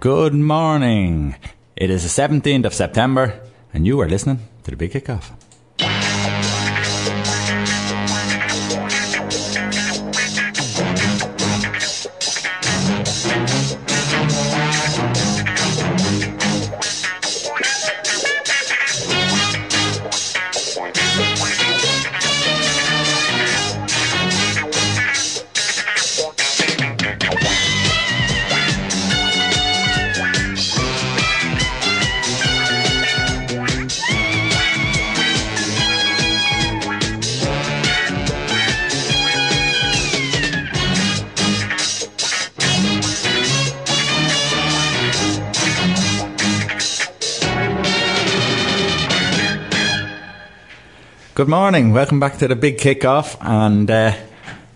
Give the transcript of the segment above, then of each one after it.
Good morning. It is the 17th of September, and you are listening to the Big Kickoff. Good morning. Welcome back to the big kickoff. And uh,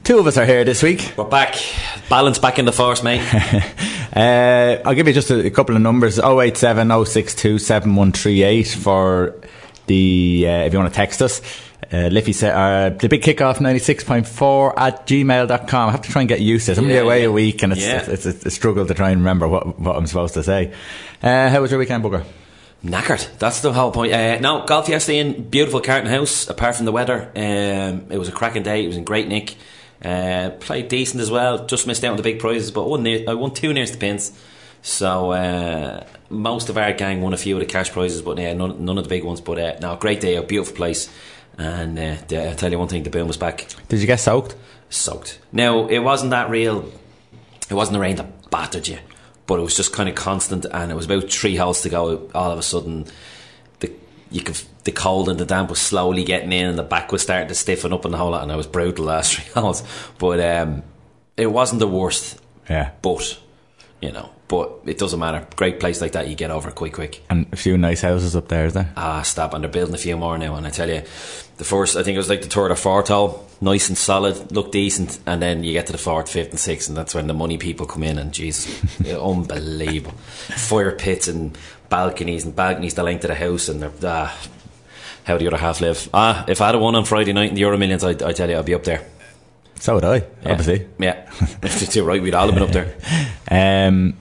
two of us are here this week. We're back. Balance back in the force, mate. uh, I'll give you just a, a, couple of numbers 087 062 7138 for the, uh, if you want to text us. Uh, Liffey said, uh, the big kickoff 96.4 at gmail.com. I have to try and get used to it. I'm yeah, away yeah. a week and it's, yeah. it's, it's, a struggle to try and remember what, what I'm supposed to say. Uh, how was your weekend, Booger? Knackered. That's the whole point. Uh, no, golf yesterday in beautiful Carton House, apart from the weather. Um, it was a cracking day. It was in great nick. Uh, played decent as well. Just missed out on the big prizes, but won near, I won two nearest the pins. So uh, most of our gang won a few of the cash prizes, but yeah, none, none of the big ones. But uh, no, great day, a beautiful place. And uh, I'll tell you one thing, the boom was back. Did you get soaked? Soaked. Now, it wasn't that real. It wasn't the rain that battered you but it was just kind of constant, and it was about three holes to go. All of a sudden, the you could the cold and the damp was slowly getting in, and the back was starting to stiffen up and the whole lot. And I was brutal last three holes, but um, it wasn't the worst. Yeah, but you know, but it doesn't matter. Great place like that, you get over quick, quick. And a few nice houses up there, is there? Ah, stop! And they're building a few more now. And I tell you, the first, I think it was like the third or fourth hole nice and solid, look decent, and then you get to the fourth, fifth, and sixth, and that's when the money people come in, and Jesus, unbelievable fire pits and balconies and balconies the length of the house, and they're ah, how the other half live. Ah, if I had a one on Friday night in the Euro Millions, I, I tell you, I'd be up there. So would I, yeah. obviously. Yeah, if you're right, we'd all have been up there. Um,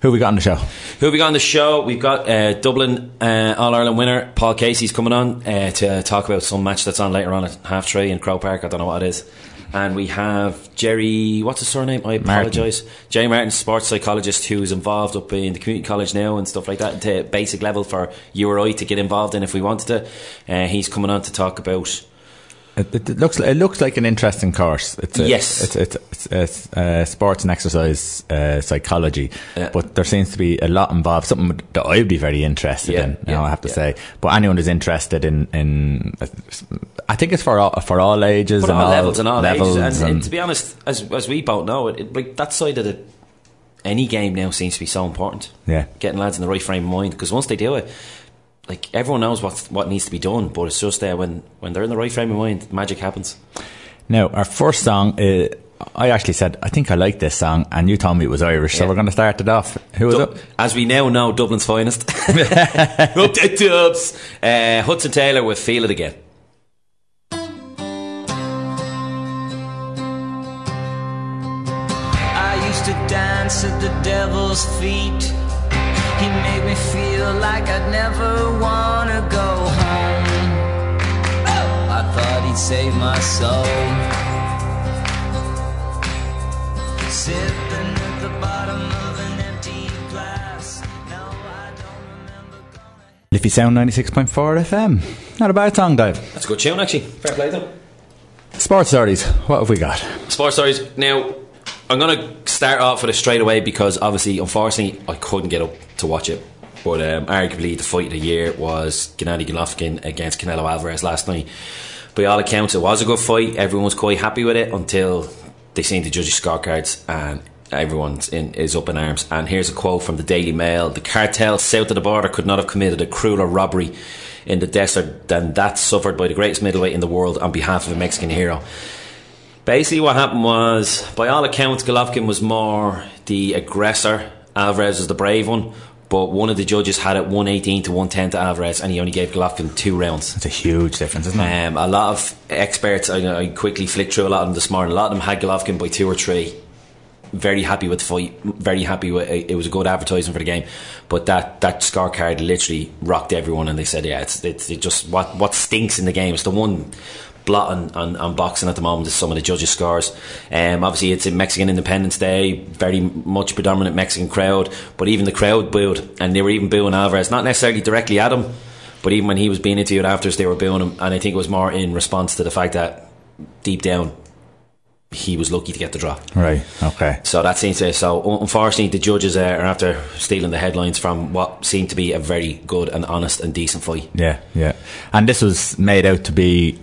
who we got on the show? Who we got on the show? We've got uh, Dublin uh, All Ireland winner Paul Casey's coming on uh, to talk about some match that's on later on at half three in Croke Park. I don't know what it is. And we have Gerry, what's his surname? I apologise. Gerry Martin, sports psychologist who's involved up in the community college now and stuff like that, to basic level for you or I to get involved in if we wanted to. Uh, he's coming on to talk about it, it, looks it looks like an interesting course. It's a, yes, it's it's, it's, it's uh, sports and exercise uh, psychology, yeah. but there seems to be a lot involved. Something that I'd be very interested yeah, in. You yeah, know, I have to say. But anyone who's interested in in, I think it's for all for all ages and all, all levels and all levels ages. And, and, to be honest, as as we both know, it, like that side of the any game now seems to be so important. Yeah, getting lads in the right frame of mind because once they do it like everyone knows what what needs to be done, but it's just there uh, when when they're in the right frame of mind, magic happens. Now, our first song, uh, I actually said I think I like this song, and you told me it was Irish, yeah. so we're going to start it off. Who was du- it? As we now know, Dublin's finest. Up to Dubs, uh, Hudson Taylor with "Feel It Again." I used to dance at the devil's feet I'd never wanna go home. I thought he'd save my soul. Sipping at the bottom of an empty glass. No, I don't remember going. Liffey Sound 96.4 FM. Not a bad song, Dave. That's a good tune, actually. Fair play, though. Sports stories. What have we got? Sports stories. Now, I'm going to start off with it straight away because obviously, unfortunately, I couldn't get up to watch it. But um, arguably, the fight of the year was Gennady Golovkin against Canelo Alvarez last night. By all accounts, it was a good fight. Everyone was quite happy with it until they seen the judges' scorecards and everyone is up in arms. And here's a quote from the Daily Mail: "The cartel south of the border could not have committed a crueler robbery." In the desert than that suffered by the greatest middleweight in the world on behalf of a Mexican hero. Basically, what happened was, by all accounts, Golovkin was more the aggressor. Alvarez was the brave one. But one of the judges had it 118 to 110 to Alvarez, and he only gave Golovkin two rounds. It's a huge difference, isn't it? Um, a lot of experts, I, I quickly flicked through a lot of them this morning. A lot of them had Golovkin by two or three. very happy with the fight. Very happy with it. was a good advertising for the game. But that that scorecard literally rocked everyone, and they said, yeah, it's it's it just what what stinks in the game. It's the one blot on, on, on, boxing at the moment is some of the judges' scores. Um, obviously, it's a Mexican Independence Day, very much predominant Mexican crowd, but even the crowd booed, and they were even booing Alvarez, not necessarily directly at him, but even when he was being interviewed afterwards, they were booing him, and I think it was more in response to the fact that deep down he was lucky to get the draw. Right. Okay. So that seems to. So unfortunately, the judges uh, are after stealing the headlines from what seemed to be a very good and honest and decent fight. Yeah, yeah. And this was made out to be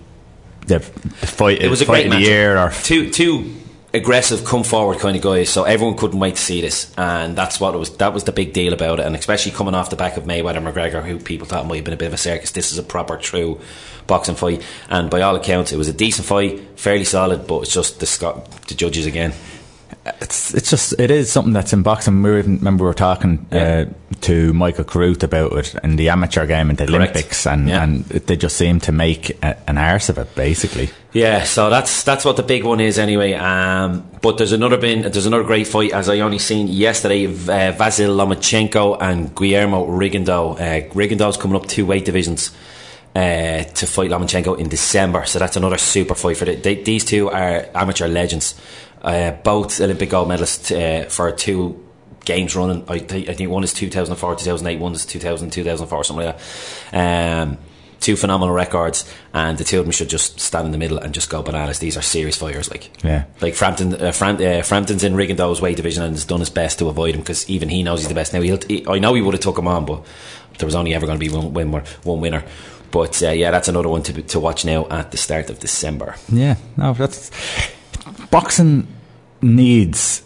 the fight. It was a fight great of the year, or two two aggressive, come forward kind of guys. So everyone couldn't wait to see this, and that's what it was. That was the big deal about it, and especially coming off the back of Mayweather McGregor, who people thought might have been a bit of a circus. This is a proper, true boxing fight, and by all accounts, it was a decent fight, fairly solid. But it's just the, the judges again it's it's just it is something that's in boxing. We remember we were talking yeah. uh, to Michael Carruth about it in the amateur game in the Correct. Olympics, and yeah. and they just seem to make a, an arse of it, basically. Yeah, so that's that's what the big one is anyway. Um, but there's another been there's another great fight as I only seen yesterday. Uh, Vasil Lomachenko and Guillermo Rigondeaux. Uh, Rigondeaux's coming up two weight divisions. Uh, to fight Lomachenko in December, so that's another super fight for the, they, these two are amateur legends uh, both Olympic gold medalists uh, for two games running. I, th- I, think one is 2004, 2008, one is 2000, 2004, something like that. Um, two phenomenal records, and the two of them should just stand in the middle and just go bananas. These are serious fighters, like yeah, like Frampton. Uh, Fram- uh, Frampton's in Rigondeaux's weight division and has done his best to avoid him because even he knows he's the best. Now he'll t- I know he would have took him on, but there was only ever going to be one winner. One winner. But uh, yeah, that's another one to to watch now at the start of December. Yeah, no, that's boxing needs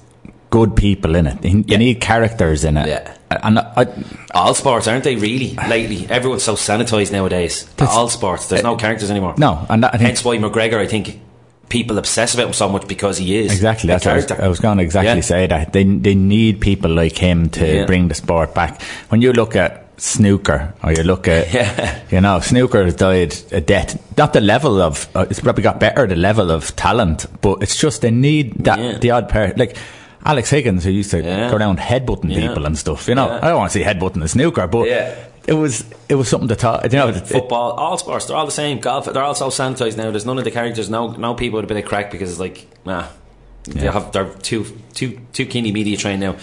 good people in it. You yeah. need characters in it. Yeah. And I, all sports aren't they really lately? Everyone's so sanitized nowadays. All sports, there's uh, no characters anymore. No, and that, hence why McGregor, I think. People obsess about him so much because he is exactly. That's I was, I was, going to exactly yeah. say that they they need people like him to bring the sport back. When you look at snooker, or you look at, yeah. you know, snooker has died a death. Not the level of, uh, it's probably got better, the level of talent, but it's just they need that, yeah. the odd pair. Like, Alex Higgins, who used to yeah. go around headbutting people and stuff, you know, I don't want to see headbutting the snooker, but it was it was something to talk. You know, football, all sports, they're all the same. Golf, they're all so sanitized now. There's none of the characters. No, no people with a bit of crack because it's like, nah, they have they're too too too keenly media trained now.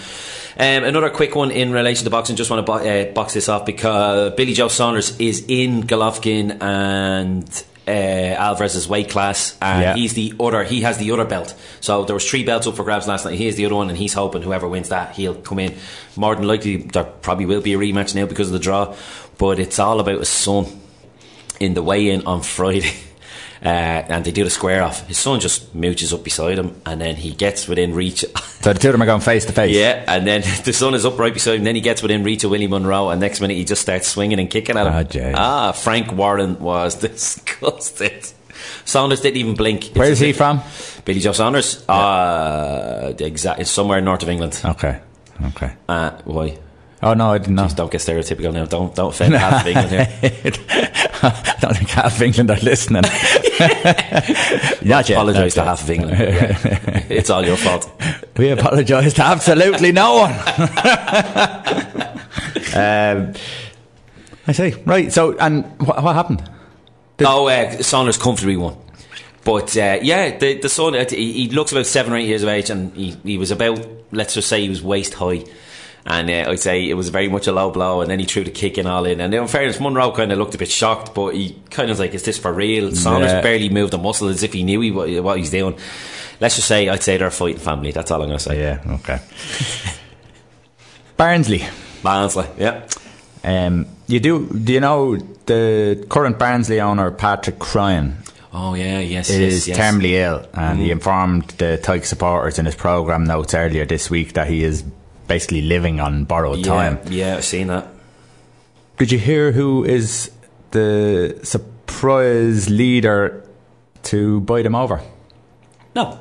Um, another quick one in relation to boxing. Just want to bo- uh, box this off because Billy Joe Saunders is in Golovkin and uh, Alvarez's weight class, and yeah. he's the other. He has the other belt. So there was three belts up for grabs last night. He the other one, and he's hoping whoever wins that, he'll come in. More than likely, there probably will be a rematch now because of the draw. But it's all about his son in the weigh-in on Friday. Uh, and they do the square off. His son just mooches up beside him, and then he gets within reach. so the two of them are going face to face. Yeah, and then the son is up right beside him. Then he gets within reach of Willie Monroe, and next minute he just starts swinging and kicking at him. Ah, ah Frank Warren was disgusted. Saunders didn't even blink. Where is he from? Billy Joe Saunders. Yeah. Uh, exact. somewhere north of England. Okay. Okay. Uh, why? Oh no, I didn't know. don't get stereotypical now. Don't don't offend half of England here. I don't think half of England are listening. Not Apologise to half of England. Yeah. It's all your fault. We apologise to absolutely no one. um, I see. Right. So, and what, what happened? Did oh, uh, Saunders comfortably won. But uh, yeah, the the son he, he looks about seven or eight years of age, and he, he was about let's just say he was waist high and uh, I'd say it was very much a low blow. And then he threw the kick and all in. And in fairness, Monroe kind of looked a bit shocked, but he kind of was like, "Is this for real?" Saunders yeah. barely moved a muscle as if he knew he, what, what he's doing. Let's just say I'd say they're a fighting family. That's all I'm going to say. Yeah. Okay. Barnsley. Barnsley. Yeah. Um, you do? Do you know the current Barnsley owner, Patrick Cryne? Oh yeah, yes, it yes, is yes. terminally ill, and mm. he informed the Tykes supporters in his program notes earlier this week that he is basically living on borrowed yeah, time. Yeah, I've seen that. Did you hear who is the surprise leader to buy them over? No.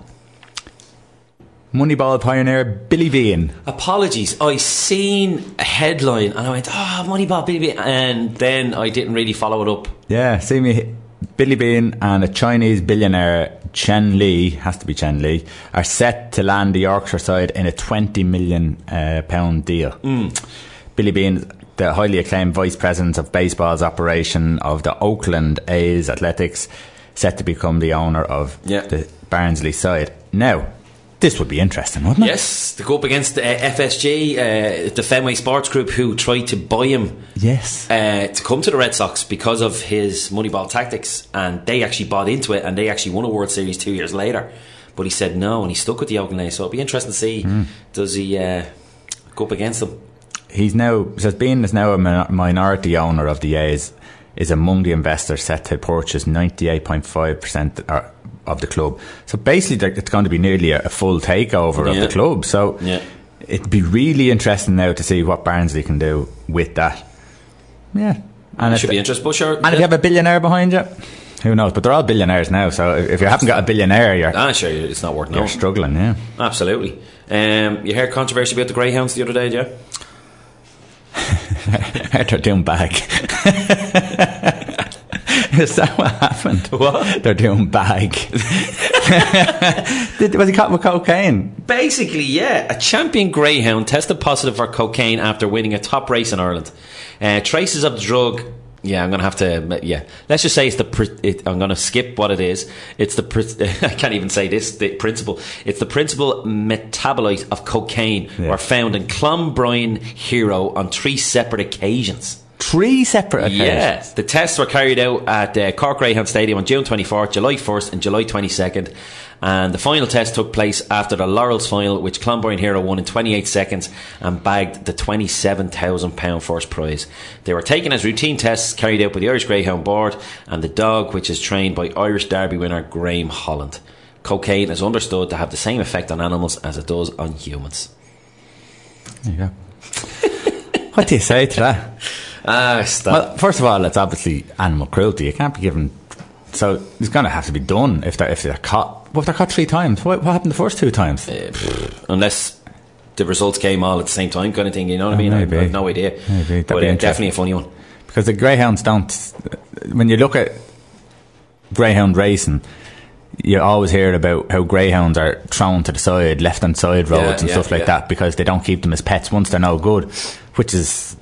Moneyball pioneer Billy Beane. Apologies, I seen a headline and I went, "Ah, oh, Moneyball Billy Beane," and then I didn't really follow it up. Yeah, see me, Billy Beane and a Chinese billionaire Chien Lee, has to be Chien Lee, are set to land the Yorkshire side in a 20 million uh, pound deal. Billy Beane, the highly acclaimed vice president of baseball's operation of the Oakland A's Athletics, set to become the owner of Yeah. the Barnsley side. Now, this would be interesting, wouldn't it? Yes, to go up against uh, FSG, uh, the Fenway Sports Group, who tried to buy him. Yes. Uh, to come to the Red Sox because of his Moneyball tactics, and they actually bought into it, and they actually won a World Series two years later. But he said no, and he stuck with the Oakland A's. So it'll be interesting to see mm. does he uh, go up against them. He's now says being is now a minority owner of the A's is among the investors set to purchase 98.5% of the club. So basically, it's going to be nearly a, a full takeover of the club. So Yeah. it'd be really interesting now to see what Barnsley can do with that. Yeah, and it Should be interesting. But sure, and if you have a billionaire behind you, who knows? But they're all billionaires now. So if you haven't got a billionaire, you're ah, sure, it's not worth you're struggling. Yeah. Absolutely. Um, you heard controversy about the Greyhounds the other day, yeah? They're doing bag. Is that what happened? What? They're doing bag. Did, was he caught with cocaine? Basically, yeah, a champion greyhound tested positive for cocaine after winning a top race in Ireland. Uh, traces of the drug. Yeah, I'm gonna have to. Yeah, let's just say it's the. It, I'm gonna skip what it is. It's the. I can't even say this. The principal. It's the principal metabolite of cocaine. Yeah. Were found in Clonbrien Hero on three separate occasions. Three separate occasions. Yeah, the tests were carried out at uh, Cork Greyhound Stadium on June 24th, July 1st, and July 22nd. And the final test took place after the Laurels final, which Clonbrien Hero won in 28 seconds and bagged the £27,000 first prize. They were taken as routine tests carried out by the Irish Greyhound Board and the dog, which is trained by Irish Derby winner Graham Holland. Cocaine is understood to have the same effect on animals as it does on humans. There you go. what do you say to that? Ah, stop. Well, first of all, it's obviously animal cruelty. You can't be given. So it's going to have to be done if they're if they're caught. What if they're caught three times? What, what happened the first two times? unless the results came all at the same time, kind of thing. You know what I mean? I- Oh, maybe. I have no idea. Maybe. That'd But uh, definitely a funny one. because the greyhounds don't. When you look at greyhound racing, you always hear about how greyhounds are thrown to the side, left hand side roads Yeah, and yeah, stuff like yeah. that because they don't keep them as pets once they're no good, which is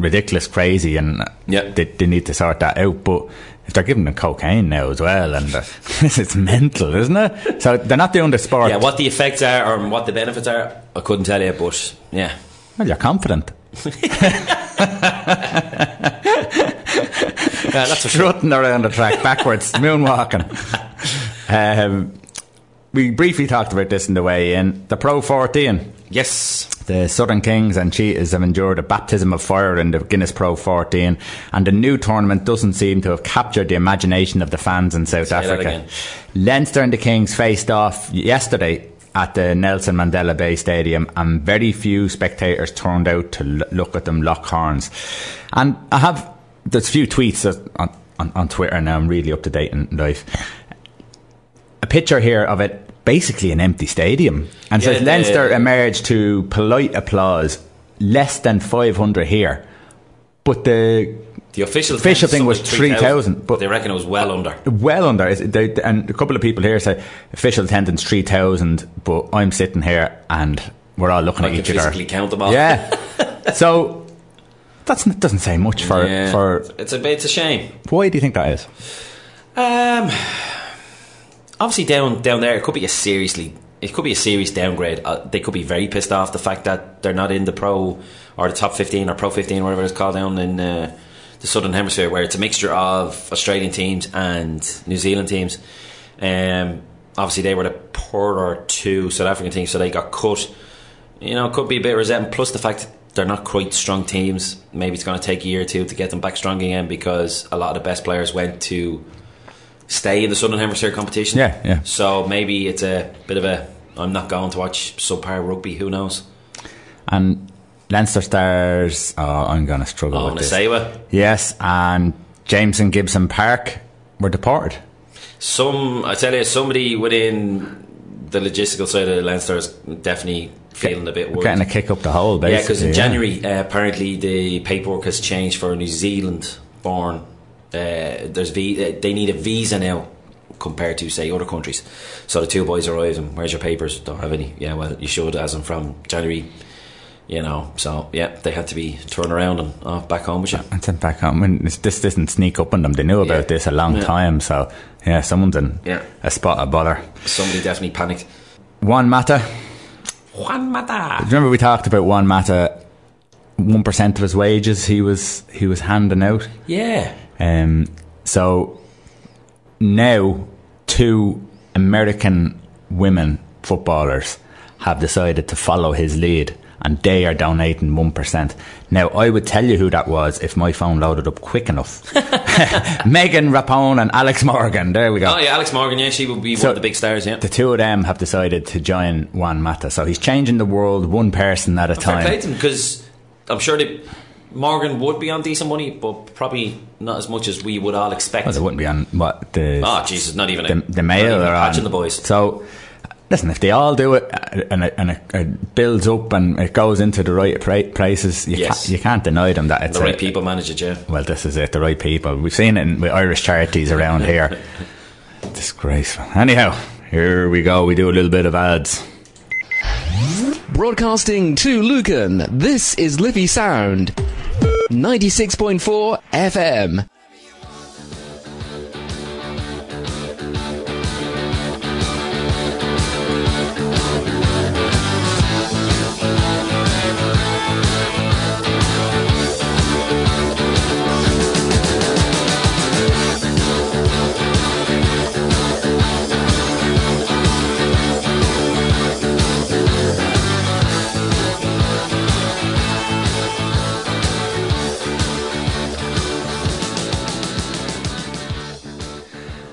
ridiculous, crazy, and Yeah. they, they need to sort that out. But if they're giving them cocaine now as well, and uh, it's mental, isn't it? So they're not doing the sport. Yeah, what the effects are or what the benefits are, I couldn't tell you, but yeah. Well, you're confident. Yeah, that's for sure. strutting around the track backwards, moonwalking. Um, we briefly talked about this in the way in. The Pro 14, Yes. The Southern Kings and Cheetahs have endured a baptism of fire in the Guinness Pro 14, and the new tournament doesn't seem to have captured the imagination of the fans in South that Africa. Leinster and the Kings faced off yesterday at the Nelson Mandela Bay Stadium, and very few spectators turned out to l- look at them lock horns. And I have there's a few tweets on, on, on Twitter now. I'm really up to date in life. A picture here of it, basically an empty stadium, and Yeah, the- Leinster emerged to polite applause, less than 500 here, but the The official, Official attendance thing was something like 3,000, but- they reckon it was well under. well under. They- And a couple of people here say official attendance 3,000, but I'm sitting here and we're all looking I at each other. physically count them all. Yeah. so that's, that doesn't say much for, Yeah. for. it's a it's a shame. Why do you think that is? Um, obviously down down there, it could be a seriously, it could be a serious downgrade. Uh, they could be very pissed off the fact that they're not in the pro or the top fifteen or pro fifteen, whatever it's called down in uh, the southern hemisphere, where it's a mixture of Australian teams and New Zealand teams. Um, obviously they were the poorer two South African teams, so they got cut. You know, could be a bit resentment. Plus the fact they're not quite strong teams. Maybe it's going to take a year or two to get them back strong again because a lot of the best players went to stay in the Southern Hemisphere competition. Yeah, yeah. So maybe it's a bit of a. I'm not going to watch subpar rugby. Who knows? And Leinster Stars, oh, I'm going to struggle Oh, with this. Nasewa. Yes, and Jamison Gibson Park were deported. Some, I tell you, somebody within the logistical side of Leinster is definitely feeling a bit worried. Getting a kick up the hole, basically. Yeah, because in January, uh, apparently the paperwork has changed for a New Zealand born. Uh, there's vi- uh, they need a visa now compared to say other countries. So the two boys arrived and where's your papers? Don't have any. Yeah, well you should as I'm from January. You know, so yeah, they had to be turned around and off back home with you. And sent back home. When this, this didn't sneak up on them. They knew about Yeah. this a long Yeah. time. So yeah, someone's in Yeah. a spot of bother. Somebody definitely panicked. Juan Mata. Juan Mata. Remember we talked about Juan Mata. One percent of his wages he was he was handing out. Yeah. Um, so now two American women footballers have decided to follow his lead and they are donating 1%. Now, I would tell you who that was if my phone loaded up quick enough. Megan Rapinoe and Alex Morgan. There we go. Oh yeah, Alex Morgan. Yeah, she would be So- one of the big stars. Yeah. The two of them have decided to join Juan Mata. So he's changing the world one person at a time. because I'm sure that Morgan would be on decent money, but probably not as much as we would all expect. Well, they wouldn't be on what the Oh Jesus, not even the, a, the not male even are patching on. the boys. So, listen, if they all do it uh, and it, and it, it builds up and it goes into the right pra- places, you, Yes. can't, you can't deny them that it's The a- right people manage it, yeah. Well, this is it, the right people. We've seen it in, with Irish charities around here. Disgraceful. Anyhow, here we go. We do a little bit of ads. Broadcasting to Lucan, this is Liffey Sound. 96.4 FM.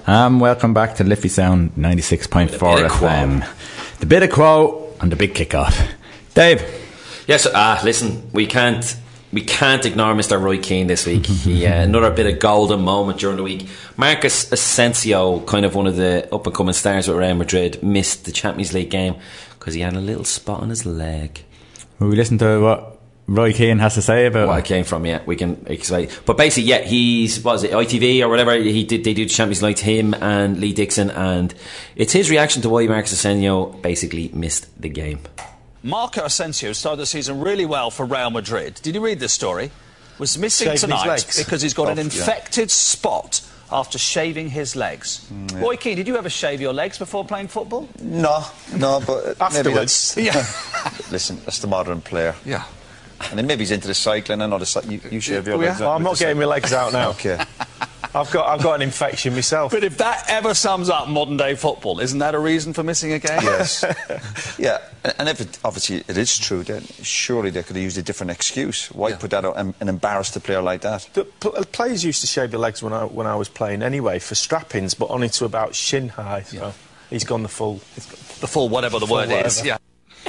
Um, welcome back to Liffey Sound 96.4 With a FM. The bit of quote and the big kickoff. Dave, Yes, ah, listen, we can't we can't ignore Mr. Roy Keane this week. He, uh, another bit of golden moment during the week. Marcus Asensio, kind of one of the up and coming stars with Real Madrid, missed the Champions League game because he had a little spot on his leg. will we listen to what Roy Keane has to say about Where it? it came from, yeah, we can explain. But basically, yeah, he's what was it ITV or whatever? He did. They do the Champions League. Him and Lee Dixon, and it's his reaction to why Marcus Asensio basically missed the game. Marco Asensio started the season really well for Real Madrid. Did you read this story? Was missing Shaving tonight legs. because he's got an Oh, yeah. infected spot after shaving his legs. Mm, Roy Keane, did you ever shave your legs before playing football? No, no, but maybe Afterwards. that's Yeah. listen. That's the modern player, Yeah. And then maybe he's into the cycling. I know the cy- you, you shave your Oh, yeah? legs. Well, out I'm not the getting my legs out now. Okay. I've got I've got an infection myself. But if that ever sums up modern day football, isn't that a reason for missing a game? Yes. yeah, and- and if it, obviously it is true, then surely they could have used a different excuse. Why put that out and, and embarrass the player like that? The pl- uh, players used to shave their legs when I when I was playing anyway for strappings, but only to about shin high. So he's gone the full. The full whatever the word is. Yeah.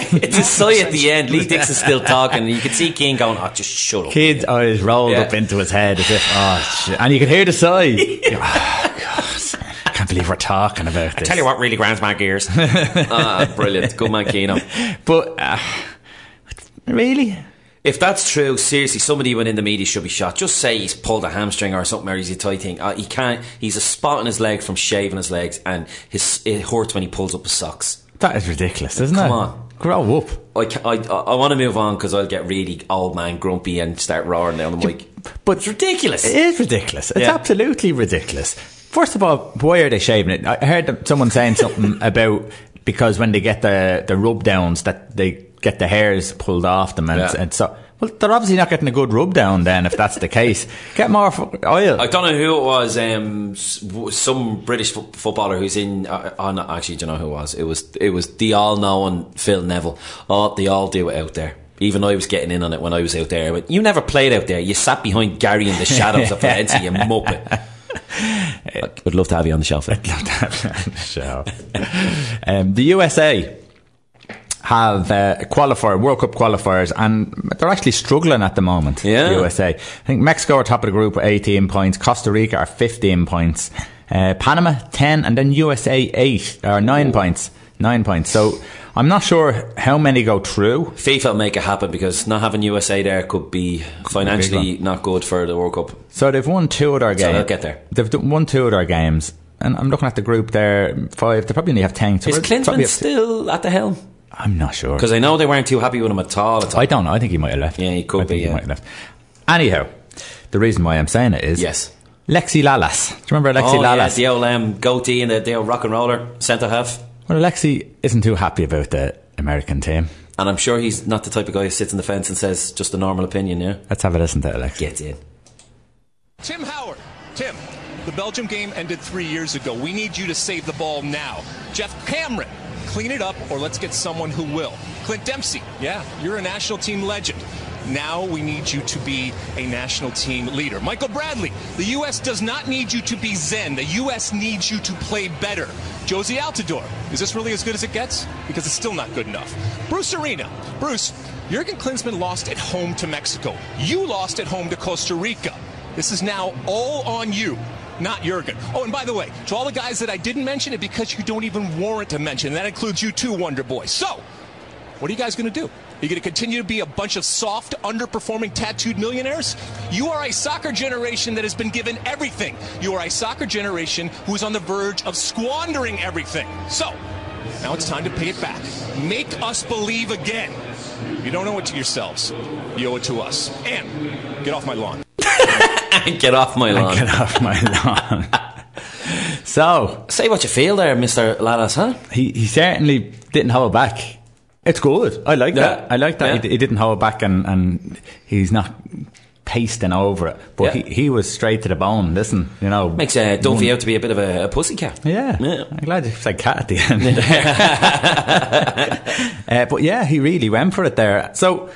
It's a sigh at the end. Lee Dixon's still talking, and you can see Keane going, "Oh, just shut up." Kid's eyes rolled Yeah. up into his head as if, oh, shit. And you could hear the sigh. oh, God. I can't believe we're talking about this. Tell you what, really grinds my gears. ah, brilliant. Good man, Keano. But, uh, really? If that's true, seriously, somebody within the media should be shot. Just say he's pulled a hamstring or something, or he's a tight thing. Uh, he can't. He's a spot on his leg from shaving his legs, and his it hurts when he pulls up his socks. That is ridiculous, isn't Come it? Come on. Grow up. I I, I, want to move on because I'll get really old man grumpy and start roaring down the mic. But It's ridiculous. It is ridiculous. It's Yeah. absolutely ridiculous. First of all, why are they shaving it? I heard someone saying something about because when they get the, the rub downs that they get the hairs pulled off them and, Yeah. and so well they're obviously not getting a good rub down then if that's the case. Get more oil. I don't know who it was. Um, some British fo- footballer who's in. Uh, oh, no, actually, do you know who it was? It was it was the all-knowing Phil Neville. Oh, they all do it out there. Even I was getting in on it when I was out there. Went, you never played out there. You sat behind Gary in the shadows of Valencia, you muppet. I would love to have you on the shelf. I'd love to have show, Phil. Show. um, the USA have uh, qualifier World Cup qualifiers, and they're actually struggling at the moment. Yeah. the USA. I think Mexico are top of the group with 18 points. Costa Rica are 15 points. Uh, Panama 10, and then USA 8 or 9 points. 9 points. So I'm not sure how many go through. FIFA will make it happen because not having USA there could be financially not good for the World Cup. So they've won two of their games. So they'll get there. They've won two of their games. and I'm looking at the group there, five. They probably only have ten. So Is Klinsmann still at the helm? I'm not sure. Because I know they weren't too happy with him at all. At all. I don't know. I think he might have left. Yeah, he could I be, think yeah. He might have left. Anyhow, the reason why I'm saying it is Yes. Lexi Lalas. Do you remember Lexi oh, yeah, Lalas? the old um, goatee and the, the old rock and roller centre half. Well, Lexi isn't too happy about the American team. And I'm sure he's not the type of guy who sits on the fence and says just a normal opinion, yeah? Let's have a listen to Lexi. Get in. Tim Howard. Tim, the Belgium game ended three years ago. We need you to save the ball now. Geoff Cameron, clean it up or let's get someone who will. Clint Dempsey, yeah, you're a national team legend. Now we need you to be a national team leader. Michael Bradley, the U.S. does not need you to be Zen. The U.S. needs you to play better. Jozy Altidore, is this really as good as it gets? Because it's still not good enough. Bruce Arena, Bruce, Jurgen Klinsmann lost at home to Mexico. You lost at home to Costa Rica. This is now all on you, not Jurgen. Oh, and by the way, to all the guys that I didn't mention it because you don't even warrant to mention. That includes you too, Wonder Boy. So, what are you guys going to do? Are you going to continue to be a bunch of soft, underperforming, tattooed millionaires? You are a soccer generation that has been given everything. You are a soccer generation who is on the verge of squandering everything. So, now it's time to pay it back. Make us believe again. You don't owe it to yourselves. You owe it to us. And get off my lawn. Get off my lawn. Get off my lawn. so Say what you feel there, Mr. Lalas, huh? he, he certainly didn't hold back. It's good. I like Yeah. that. I like that. Yeah. He, he didn't hold back and, and he's not pasting over it. But Yeah. he, he was straight to the bone. Listen, you know. Makes uh, one- out to be a bit of a, a pussycat. Yeah. Yeah. I'm glad you said cat at the end. uh, but yeah, he really went for it there. So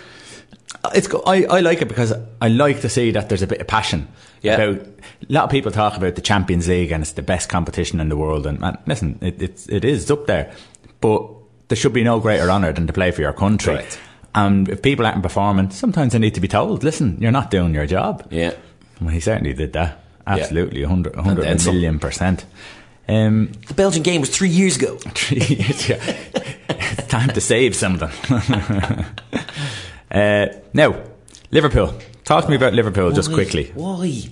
it's go- I, I like it because I like to see that there's a bit of passion. Yeah. About, a lot of people talk about the Champions League and it's the best competition in the world. And, and listen, it, it's, it is up there. But there should be no greater honour than to play for your country. Correct. And if people aren't performing, sometimes they need to be told, listen, you're not doing your job. Yeah. Well, he certainly did that. Absolutely, 100, 100 then some. million percent. Um, The Belgian game was three years ago. three years yeah. it's time to save something. uh, now, Liverpool. Talk to me about Liverpool just quickly. Why?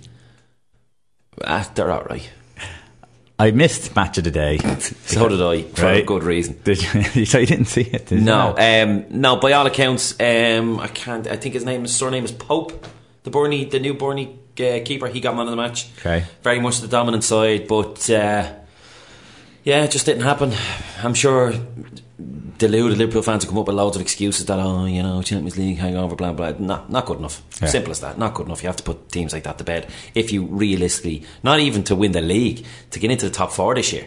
Ah, they're all right. I missed match of the day. So did I, for a good reason. Did you? so you didn't see it? Did you? No, um, no. By all accounts, um, I can't. I think his name, his surname is Pope. The Burnley, the new Burnley uh, keeper, he got man of the match. Okay. very much the dominant side, but uh, yeah, it just didn't happen. I'm sure deluded Liverpool fans will come up with loads of excuses that oh, you know, Champions League hangover, blah blah. Not not good enough. Yeah. Simple as that. Not good enough. You have to put teams like that to bed if you realistically, not even to win the league, to get into the top four this year.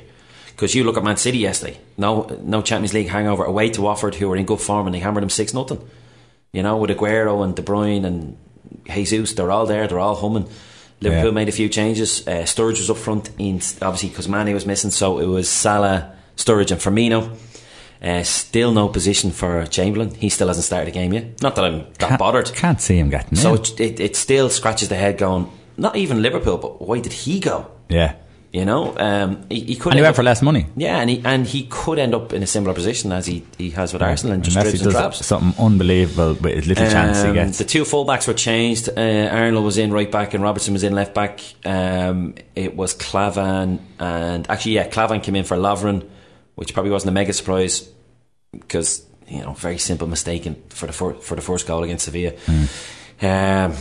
Because you look at Man City yesterday, no no Champions League hangover away to Watford, who were in good form, and they hammered them six nothing. You know, with Aguero and De Bruyne and Jesus, they're all there, they're all humming. Liverpool Yeah. made a few changes. Uh, Sturridge was up front, in obviously because Mane was missing, so it was Salah, Sturridge, and Firmino. Uh, still no position for Chamberlain. He still hasn't started a game yet. Not that I'm that Can't- bothered. Can't see him getting So it, it, it still scratches the head going, not even Liverpool, but why did he go? yeah. You know, um, he, he could And he went up- for less money. Yeah, and he and he could end up in a similar position as he, he has with Arsenal and just Unless he and does something unbelievable with his little chance he Um, gets. The two fullbacks were changed. Uh, Arnold was in right back and Robertson was in left back. Um, it was Klavan and actually, yeah, Klavan came in for Lovren, which probably wasn't a mega surprise because you know very simple mistake in, for the fir- for the first goal against Sevilla. Um,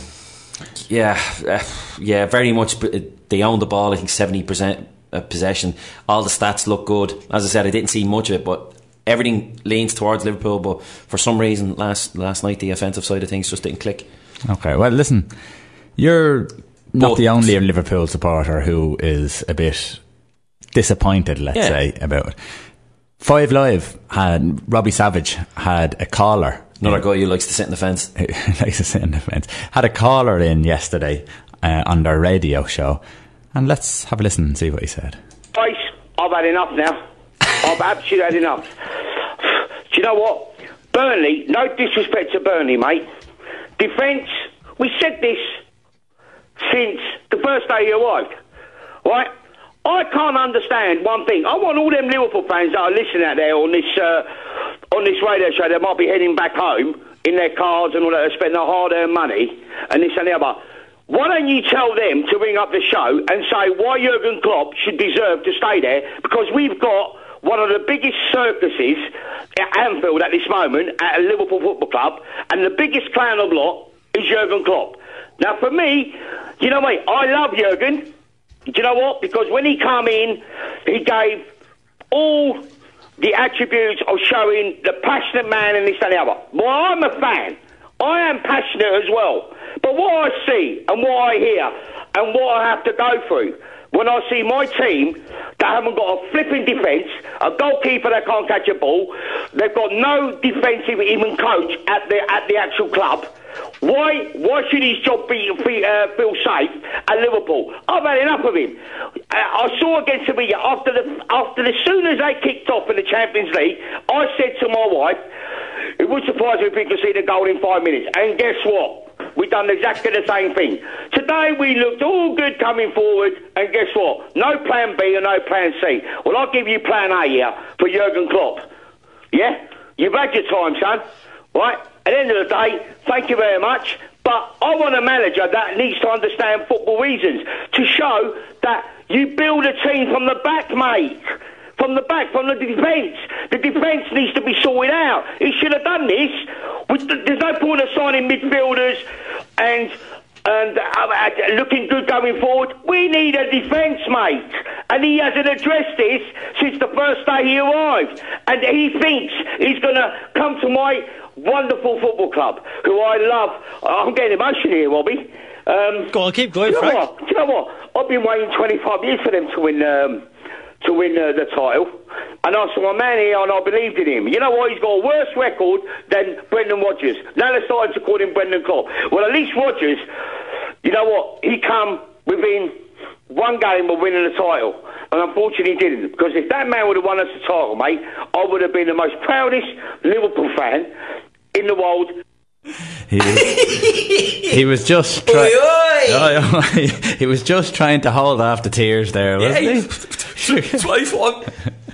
yeah, uh, yeah, very much. uh, They owned the ball. I think seventy percent possession. All the stats look good. As I said, I didn't see much of it, but everything leans towards Liverpool. But for some reason, last last night the offensive side of things just didn't click. Okay, well, listen, you're not But- the only Liverpool supporter who is a bit disappointed, let's Yeah. say, about it. Five Live had Robbie Savage had a caller. Another guy who likes to sit in the fence. likes to sit in the fence. Had a caller in yesterday uh, on their radio show, and let's have a listen and see what he said. Face, I've had enough now. I've absolutely had enough. Do you know what? Burnley, no disrespect to Burnley, mate. Defence, we said this since the first day you arrived. Right? I can't understand one thing. I want all them Liverpool fans that are listening out there on this uh, on this radio show that might be heading back home in their cars and all that, to spend their hard-earned money and this and the other. Why don't you tell them to ring up the show and say why Jurgen Klopp should deserve to stay there? Because we've got one of the biggest circuses at Anfield at this moment at a Liverpool Football Club, and the biggest clown of lot is Jurgen Klopp. Now, for me, you know what? I love Jurgen. Do you know what? Because when he came in, he gave all the attributes of showing the passionate man and this and the other. Well, I'm a fan. I am passionate as well. But what I see and what I hear and what I have to go through when I see my team that haven't got a flipping defence, a goalkeeper that can't catch a ball, they've got no defensive even coach at the at the actual club. Why why should his job be, be uh, feel safe at Liverpool? I've had enough of him. Uh, I saw against Sevilla after the after as soon as they kicked off in the Champions League, I said to my wife, it would surprise me if we could see the goal in five minutes. And guess what? We done exactly the same thing. Today we looked all good coming forward, and guess what? No plan B and no plan C. Well, I'll give you plan A here for Jurgen Klopp. Yeah? You've had your time, son. Right? At the end of the day, thank you very much. But I want a manager that needs to understand football reasons to show that you build a team from the back, mate. From the back, from the defence. The defence needs to be sorted out. He should have done this. There's no point of signing midfielders and and uh, uh, looking good going forward. We need a defence, mate. And he hasn't addressed this since the first day he arrived. And he thinks he's going to come to my wonderful football club, who I love. I'm getting emotional here, Robbie. Um, Go on, keep going, do you know Frank. what? Do you know what? I've been waiting 25 years for them to win um, to win uh, the title, and I saw a man here and I believed in him. You know what? He's got a worse record than Brendan Rodgers. Now they're starting to call him Brendan Klopp. Well, at least Rodgers, you know what? He come within one game of winning the title. And unfortunately he didn't. Because if that man would have won us the title, mate, I would have been the most proudest Liverpool fan in the world. He was, he was just try- he was just trying to hold off the tears there, wasn't Yeah, he? That's what I thought.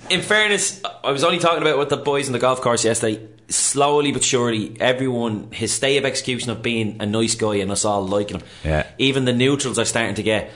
In fairness, I was only talking about with the boys in the golf course yesterday. Slowly but surely, everyone his stay of execution of being a nice guy and us all liking him. Yeah. Even the neutrals are starting to get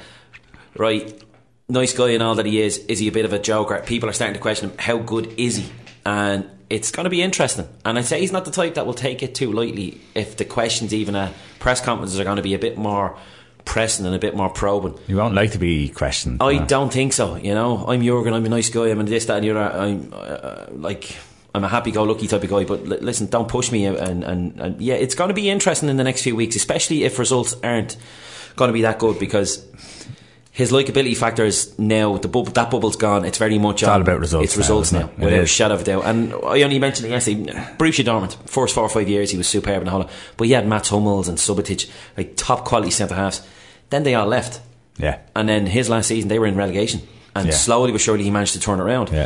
right. Nice guy and all that he is. Is he a bit of a joker? People are starting to question him. How good is he? And it's going to be interesting. And I'd say he's not the type that will take it too lightly. If the questions, even at press conferences, are going to be a bit more pressing and a bit more probing. You won't like to be questioned. I no. don't think so. You know, I'm Jurgen. I'm a nice guy. I'm a this, that, and the other. I'm uh, like. I'm a happy-go-lucky type of guy, but li- listen, don't push me. And, and, and yeah, it's going to be interesting in the next few weeks, especially if results aren't going to be that good because his likability factor is now the bubble that bubble's gone. It's very much It's all about results It's now, results now, it? It without a shadow of a doubt. And I only mentioned it yesterday. Borussia Dortmund, first four or five years, he was superb in the whole. But he had Mats Hummels and Subotic, like top quality centre halves. Then they all left. Yeah. And then his last season, they were in relegation. And Yeah. slowly but surely, he managed to turn it around. Yeah.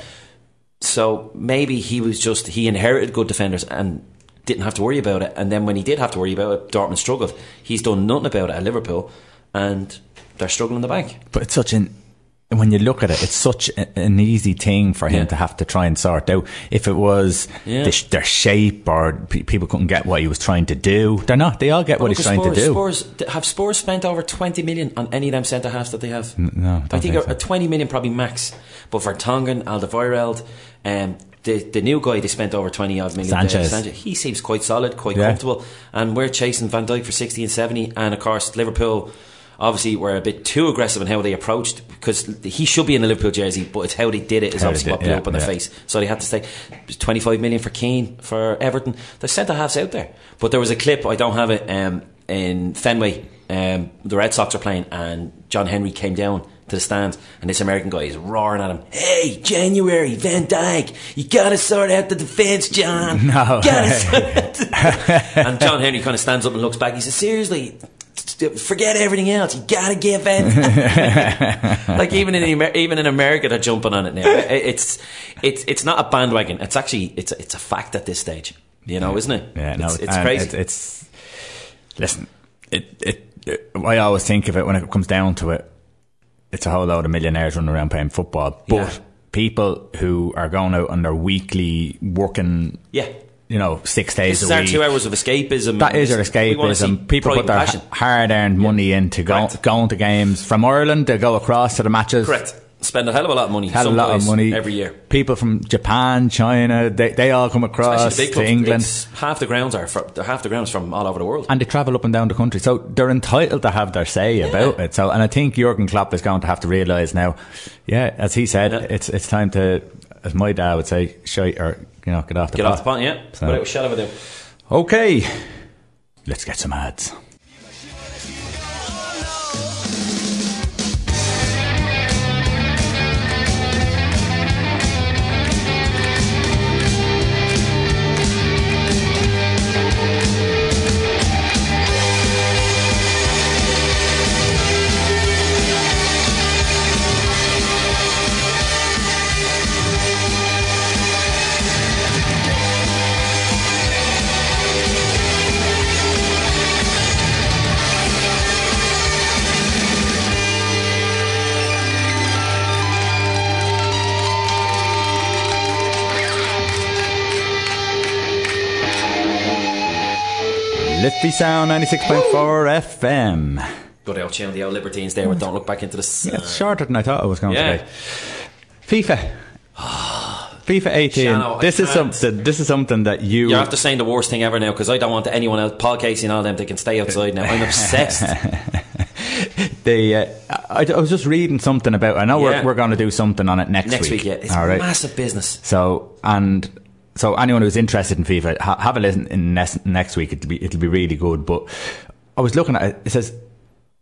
So maybe he was just, he inherited good defenders and didn't have to worry about it. And then when he did have to worry about it, Dortmund struggled. He's done nothing about it at Liverpool. And they're struggling in the back. But it's such an when you look at it, it's such an easy thing for him Yeah. to have to try and sort out. If it was Yeah. the, sh- their shape or pe- people couldn't get what he was trying to do, they're not. They all get what Look he's trying Spurs, to do. Spurs, have Spurs spent over 20 million on any of them centre halves that they have? no, I think, think a, so. a 20 million probably max. But Vertonghen, Alderweireld, um, the, the new guy they spent over 20 odd million. uh, Sanchez. he seems quite solid, quite Yeah. comfortable. And we're chasing Van Dijk for 60 and 70. And of course, Liverpool obviously were a bit too aggressive in how they approached because he should be in the Liverpool jersey, but it's how they did it is How obviously did, what blew yeah, up in their yeah. face. So they had to say 25 million for Keane, for Everton. They sent the halves out there. But there was a clip, I don't have it, um, in Fenway. Um, the Red Sox are playing, and John Henry came down to the stand, and this American guy is roaring at him. Hey, January, Van Dijk, you gotta sort out the defence, John. No Gotta sort out the-" and John Henry kind of stands up and looks back. He says, "Seriously, forget everything else. You gotta give Van." Dijk." like even in Amer- even in America, they're jumping on it now. It's it's it's not a bandwagon. It's actually it's a, it's a fact at this stage. You know, isn't it? Yeah, no, it's, it's crazy. It, it's listen. It, it it I always think of it when it comes down to it. It's a whole load of millionaires running around playing football, but Yeah. people who are going out on their weekly working yeah, you know, six days This is a our week. two hours of escapism. That is your We wanna see escapism. People put their hard earned money into go, going to games from Ireland. They go across to the matches. Correct. Spend a hell of a lot of money. Had a lot of money every year. People from Japan, China, they, they all come across to. England. Half the grounds are from, half the grounds from all over the world. and they travel up and down the country. So they're entitled to have their say about it. So, and I think Jurgen Klopp is going to have to realise now, yeah, as he said, Yeah. it's it's time to, as my dad would say, shite or you know, get off the Get pot. off the pot, yeah. So- Without a shadow of a doubt. Okay, let's get some ads. Liffey Sound 96.4 FM. Good old tune, the old Libertines there with Don't Look Back into the Sun. Yeah, it's shorter than I thought it was going Yeah. to be. FIFA. FIFA 18. Shano, I this is can't. something. This is something that you. You're after saying the worst thing ever now because I don't want anyone else, Paul Casey and all them, they can stay outside now. I'm obsessed. They, uh, I, I was just reading something about. I know Yeah. we're, we're going to do something on it next, Next week, yeah. It's All right. massive business. So and so, anyone who's interested in FIFA, ha- have a listen in next, next week. It'll be it'll be really good. But I was looking at it. It says,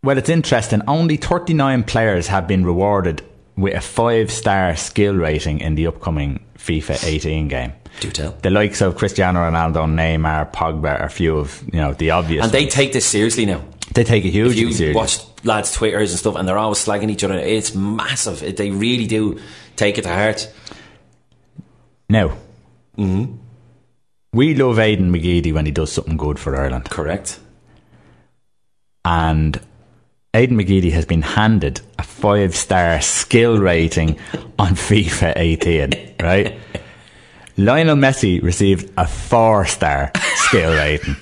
well, it's interesting. Only 39 players have been rewarded with a five star skill rating in the upcoming FIFA 18 game. Do tell. The likes of Cristiano Ronaldo, Neymar, Pogba are a few of you know the obvious. And they take this seriously now. they take it If hugely you seriously. watch lads' Twitters and stuff, and they're always slagging each other, it's massive. They really do take it to heart. Now, we love Aiden McGeady when he does something good for Ireland. Correct. and Aiden McGeady has been handed a five star skill rating on FIFA 18, right? Lionel Messi received a four star skill rating.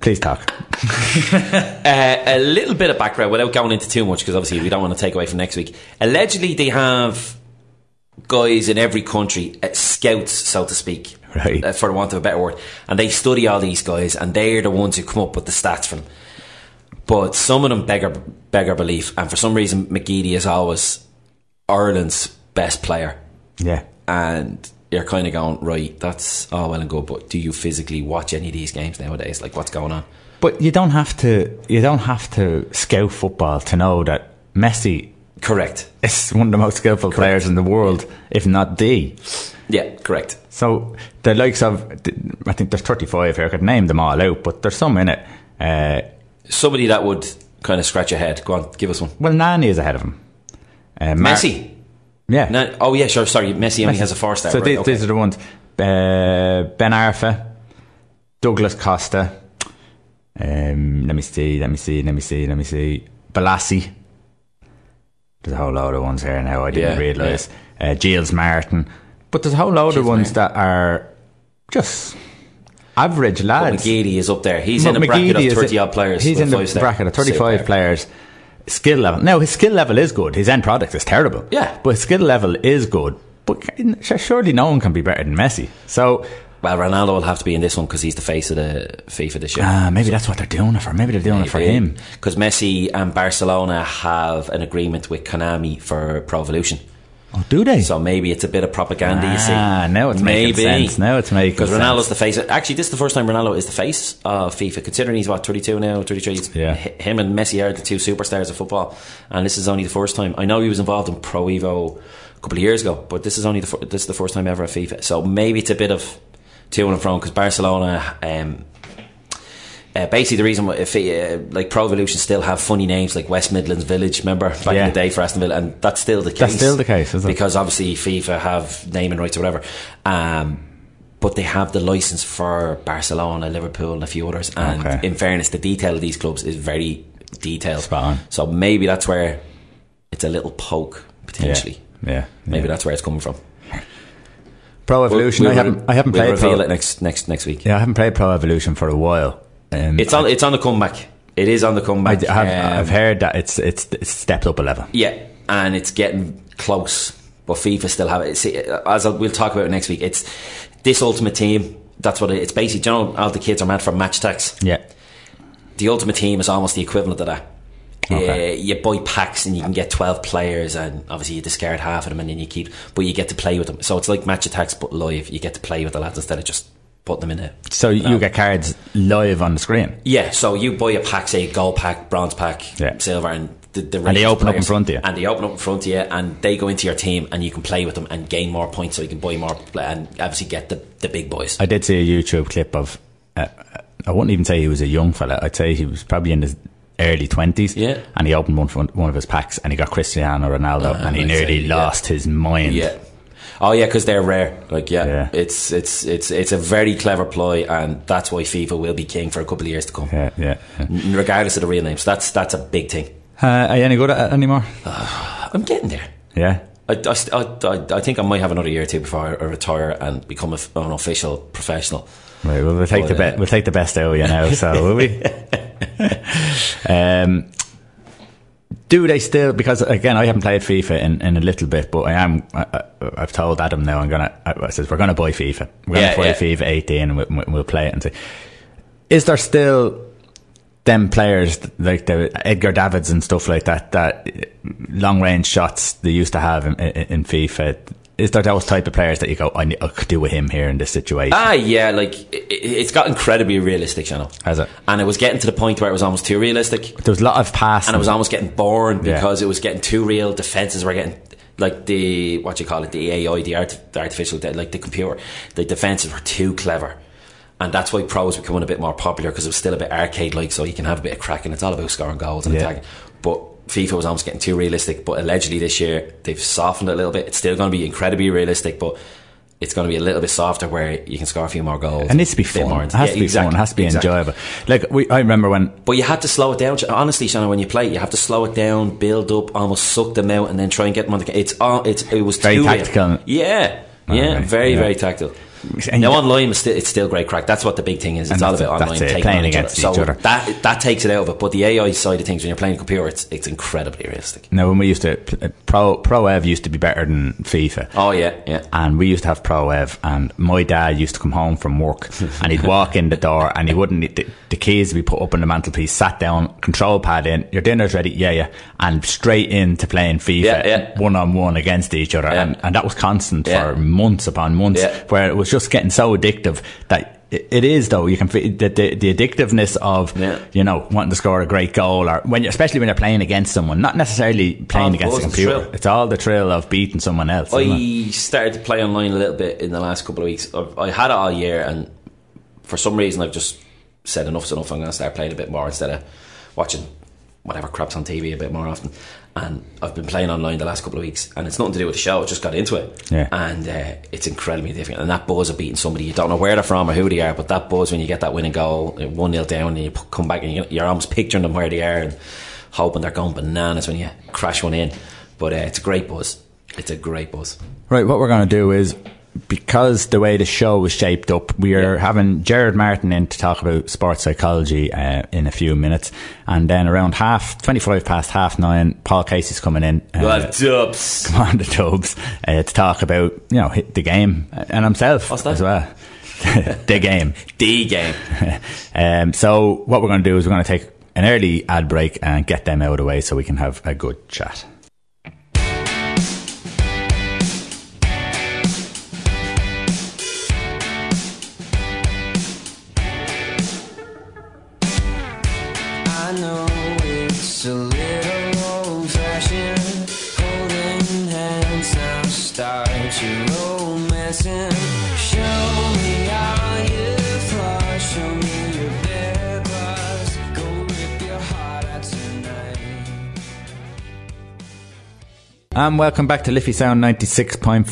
Please talk. Uh, a little bit of background without going into too much because obviously we don't want to take away from next week. Allegedly, they have guys in every country, uh, scouts, so to speak, Right. uh, for the want of a better word, and they study all these guys, and they're the ones who come up with the stats from. them. But some of them beggar beggar belief, and for some reason, McGeady is always Ireland's best player, Yeah. and you're kind of going right. That's all well and good, but do you physically watch any of these games nowadays? Like, what's going on? But you don't have to you don't have to scout football to know that Messi Correct. It's one of the most skillful players in the world, if not the. Yeah, correct. So the likes of, I think there's 35 here. I could name them all out, but there's some in it. Uh, somebody that would kind of scratch your head. Go on, give us one. well, Nani is ahead of him. Uh, Mar- Messi. yeah. No, oh yeah, sure. Sorry, Messi only has a four star. So right, these, okay. these are the ones: uh, Ben Arfa, Douglas Costa. Um, let me see. Let me see. Let me see. Let me see. Balassi. There's a whole load of ones here now. I didn't Yeah, realise. Uh, Giles Martin, but there's a whole load of Giles ones that are just average But lads. McGeady is up there. He's But in a bracket of thirty odd players. He's in the bracket of 35 Super. players. Skill level. Now, his skill level is good. His end product is terrible. Yeah. But his skill level is good. But surely no one can be better than Messi. So, Well, Ronaldo will have to be in this one because he's the face of the FIFA this year. ah, maybe that's what they're doing it for. Maybe they're doing it for him. Because Messi and Barcelona have an agreement with Konami for Pro Evolution. Oh, do they? So maybe it's a bit of propaganda, you see. Ah, now it's maybe. making sense. Now it's making Because sense. Ronaldo's the face. Actually, this is the first time Ronaldo is the face of FIFA, considering he's, what, 32 now, 33. Yeah. Him and Messi are the two superstars of football. And this is only the first time. I know he was involved in Pro Evo a couple of years ago, but this is only the, this is the first time ever at FIFA. So maybe it's a bit of to and from because Barcelona. Um, uh, basically, the reason why if uh, like Pro Evolution still have funny names like West Midlands Village, remember back Yeah. in the day for Aston Villa, and that's still the case. That's still the case, it? Because obviously FIFA have naming rights or whatever. Um, but they have the license for Barcelona, Liverpool, and a few others. And Okay. in fairness, the detail of these clubs is very detailed. Spot on. So maybe that's where it's a little poke yeah. potentially. Yeah. Maybe yeah. that's where it's coming from. Pro Evolution. We'll, I we'll, haven't. I haven't we'll played reveal Pro. it next next next week. Yeah, I haven't played Pro Evolution for a while. Um, It's on. It's on the comeback. It is on the comeback. I have, Um, I've heard that it's it's it's stepped up a level. Yeah, and it's getting close. But FIFA still have it. See, as we'll talk about it next week, it's this Ultimate Team. That's what it, it's basically. do You know, all the kids are meant for Match Attax. Yeah. The Ultimate Team is almost the equivalent of that. Okay. Uh, you buy packs and you can get 12 players and obviously you discard half of them and then you keep but you get to play with them so it's like Match Attax but live you get to play with the lads instead of just putting them in a So you get cards live on the screen. yeah so you buy a pack say gold pack bronze pack Yeah. silver and the, the And they open up in players. front of you. and they open up in front of you and they go into your team and you can play with them and gain more points so you can buy more and obviously get the, the big boys I did see a YouTube clip of. Uh, I wouldn't even say he was a young fella. I'd say he was probably in his early twenties. Yeah. And he opened one one of his packs, and he got Cristiano Ronaldo, Ah, and he nearly say, yeah. lost his mind. Yeah. Oh yeah, because they're rare. Like yeah, Yeah. it's it's it's it's a very clever ploy, and that's why FIFA will be king for a couple of years to come, Yeah, yeah. yeah. regardless of the real names. That's that's a big thing. Uh, are you any good at it anymore? I'm getting there. Yeah. I, I, I, I- think I might have another year or two before I retire and become an official professional. Right, well, we'll take But, the best. uh, we'll take the best you now. So will we? um, do they still? Because again, I haven't played FIFA in, in a little bit, but I am. I, I've told Adam now. I'm gonna. I, I says we're gonna buy FIFA. We're gonna Yeah, buy yeah. FIFA 18, and we'll, we'll play it and see. Is there still them players like the Edgar Davids and stuff like that? That long range shots they used to have in, in, in FIFA. Is there those type of players that you go, I, need, I could do with him here in this situation? Ah, yeah, like it, it's got incredibly realistic, you know. Has it? And it was getting to the point where it was almost too realistic. There was a lot of passing. and it was almost getting boring Yeah. because it was getting too real. Defenses were getting like the what you call it, the AI, the, art, the artificial, like the computer. The defenses were too clever, and that's why pro was becoming a bit more popular because it was still a bit arcade-like. So you can have a bit of cracking. It's all about scoring goals and Yeah. attacking. But FIFA was almost getting too realistic. But allegedly this year they've softened it a little bit. It's still going to be incredibly realistic, but. It's going to be a little bit softer where you can score a few more goals. It needs to be fun. more- It has Yeah, to be exactly, fun. It has to be exactly. enjoyable. Like we, I remember when But you had to slow it down. Honestly, Shannon, when you play, you have to slow it down, build up, almost suck them out, and then try and get them on the. It's all. It's it was Very too real. tactical. Yeah, yeah, right, very yeah. very tactical. And now online, it's still, it's still great crack. That's what the big thing is. It's all about online it, taking playing on each against other. each so other. that that takes it out of it. But the AI side of things, when you're playing a computer, it's it's incredibly realistic. now when we used to uh, pro pro ev used to be better than FIFA. Oh yeah, yeah. And we used to have Pro Ev, and my dad used to come home from work, and he'd walk in the door, and he wouldn't. need- The, the keys would be put up on the mantelpiece, sat down, control pad in, your dinner's ready, yeah, yeah, and straight into playing FIFA, one on one against each other, Yeah. and, and that was constant Yeah. for months upon months, Yeah. where it was just getting so addictive that. It is though. You can feel the, the, the addictiveness of Yeah. you know wanting to score a great goal, or when especially when you're playing against someone, not necessarily playing oh, the against a computer. thrill. It's all the thrill of beating someone else. I started to play online a little bit in the last couple of weeks. I had it all year, and for some reason, I've just said enough's enough. I'm going to start playing a bit more instead of watching whatever crap's on TV a bit more often. And I've been playing online the last couple of weeks, and it's nothing to do with the show. I just got into it, Yeah. and uh, it's incredibly different. And that buzz of beating somebody, you don't know where they're from or who they are, but that buzz when you get that winning goal, one 0 down, and you come back, and you- you're almost picturing them where they are, and hoping they're going bananas when you crash one in. But uh, it's a great buzz. It's a great buzz. Right, what we're going to do is because the way the show was shaped up, we are Yeah. having Jared Martin in to talk about sports psychology uh, in a few minutes, and then around half twenty-five past half nine, Paul Casey's coming in. Uh, dubs. come on the tubs uh, to talk about you know the game and himself as well. the game. the game. um, so what we're going to do is we're going to take an early ad break and get them out of the way so we can have a good chat. And welcome back to Liffey Sound 96.4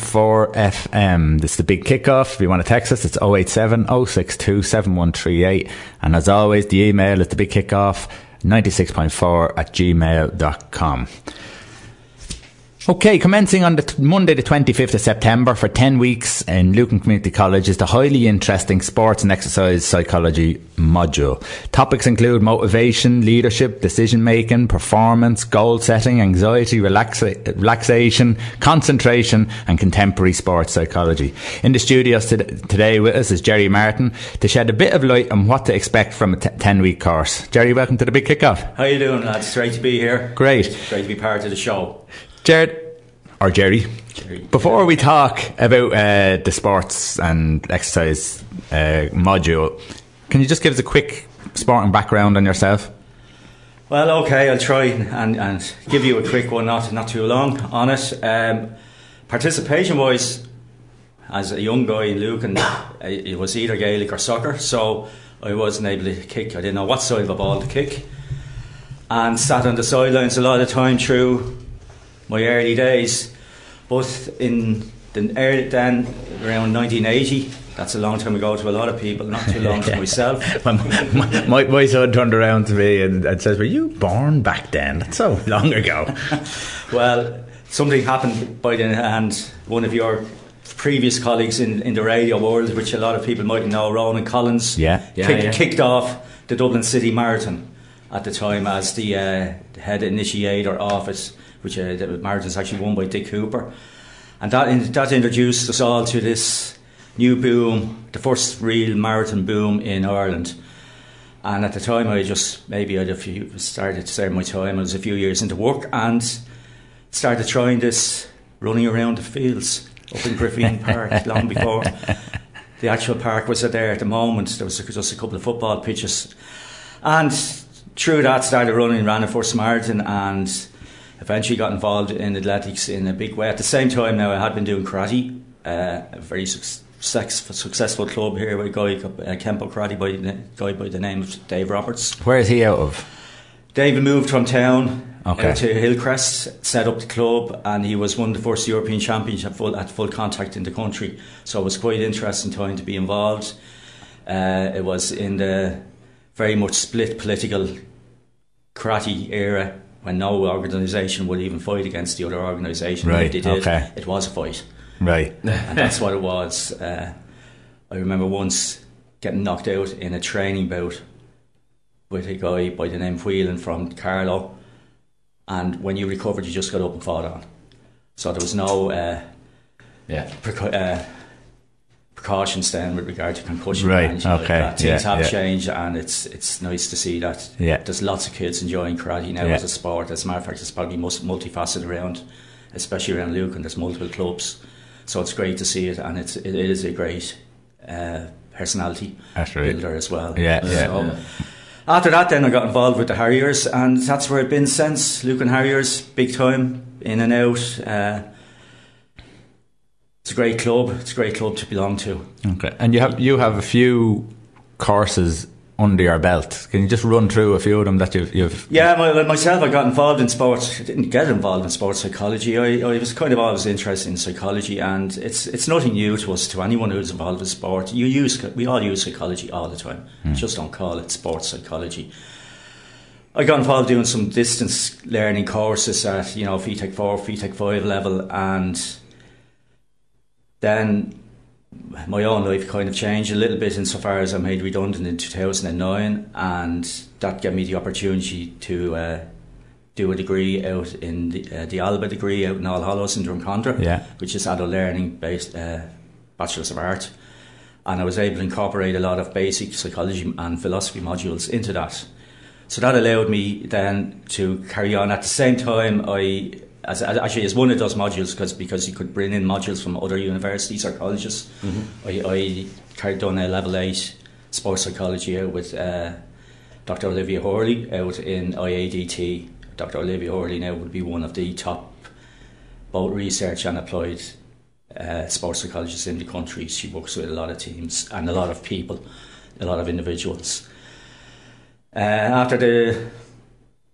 FM. This is the big kickoff. If you want to text us, it's 087 062 7138. And as always, the email is the big kickoff 96.4 at gmail.com. Okay, commencing on the t- Monday, the 25th of September for 10 weeks in Lucan Community College is the highly interesting sports and exercise psychology module. Topics include motivation, leadership, decision making, performance, goal setting, anxiety, relaxa- relaxation, concentration, and contemporary sports psychology. In the studios to- today with us is Gerry Martin to shed a bit of light on what to expect from a t- 10 week course. Gerry, welcome to the big kickoff. How are you doing, lads? It's great to be here. Great. It's great to be part of the show. Jared, or Jerry, before we talk about uh, the sports and exercise uh, module, can you just give us a quick sporting background on yourself? Well, okay, I'll try and, and give you a quick one, not not too long on it. Um, participation wise, as a young guy in Lucan, uh, it was either Gaelic or soccer, so I wasn't able to kick. I didn't know what side of a ball to kick, and sat on the sidelines a lot of time through my early days. But in the early, then around 1980, that's a long time ago to a lot of people, not too long to myself. my, my, my, my son turned around to me and, and says, Were you born back then? That's so long ago. well, something happened by then, and one of your previous colleagues in, in the radio world, which a lot of people might know, Ronan Collins, Yeah. Yeah, kicked, yeah. kicked off the Dublin City Marathon at the time as the uh, head initiator of it, which uh, the marathon's actually won by Dick Hooper. And that, in, that introduced us all to this new boom, the first real marathon boom in Ireland. And at the time, I just maybe I'd a few started to start my time. I was a few years into work and started trying this running around the fields up in Griffeen Park long before the actual park was there at the moment. There was just a couple of football pitches, and through that started running, ran a first marathon, and eventually got involved in athletics in a big way. At the same time, now I had been doing karate, uh, a very suc- successful club here with a guy, uh, Kempo Karate, by the guy by the name of Dave Roberts. Where is he out of? David moved from town Okay. out to Hillcrest, set up the club, and he was one of the first European champions at full, at full contact in the country. So it was quite interesting time to be involved. Uh, it was in the very much split political karate era when no organisation would even fight against the other organisation. Right, If they did, okay. it was a fight Right. and that's what it was. Uh, I remember once getting knocked out in a training bout with a guy by the name of Whelan from Carlow, and when you recovered, you just got up and fought on. So there was no uh, Yeah. preca- uh, precautions then with regard to concussion. Right, like okay, that. Things yeah, have yeah. changed, and it's it's nice to see that. Yeah. There's lots of kids enjoying karate now Yeah. as a sport. As a matter of fact, it's probably most multifaceted around, especially around Luke, and There's multiple clubs, so it's great to see it, and it's it is a great uh, personality right. builder as well. Yeah, yeah. So, After that, then I got involved with the Harriers, and that's where I've been since. Lucan Harriers, big time, in and out. Uh, it's a great club. It's a great club to belong to. Okay. And you have you have a few courses under your belt. Can you just run through a few of them that you've, you've Yeah, my, myself, I got involved in sports. I didn't get involved in sports psychology. I, I was kind of always interested in psychology, and it's it's nothing new to us, to anyone who's involved in sport. You use we all use psychology all the time. Hmm. Just don't call it sports psychology. I got involved doing some distance learning courses at you know FETAC four, FETAC five level, and then my own life kind of changed a little bit insofar as I made redundant in 2009, and that gave me the opportunity to uh, do a degree out in the, uh, the Alba degree out in All Hallows in Drumcondra, Yeah. which is adult learning based uh, Bachelor's of Art. And I was able to incorporate a lot of basic psychology and philosophy modules into that. So that allowed me then to carry on. At the same time, I as, as actually as one of those modules because because you could bring in modules from other universities or colleges. I, I carried on a level eight sports psychology with uh, Dr. Olivia Hurley out in IADT. Dr. Olivia Hurley now would be one of the top both research and applied uh, sports psychologists in the country. She works with a lot of teams and a lot of people, a lot of individuals. Uh, after the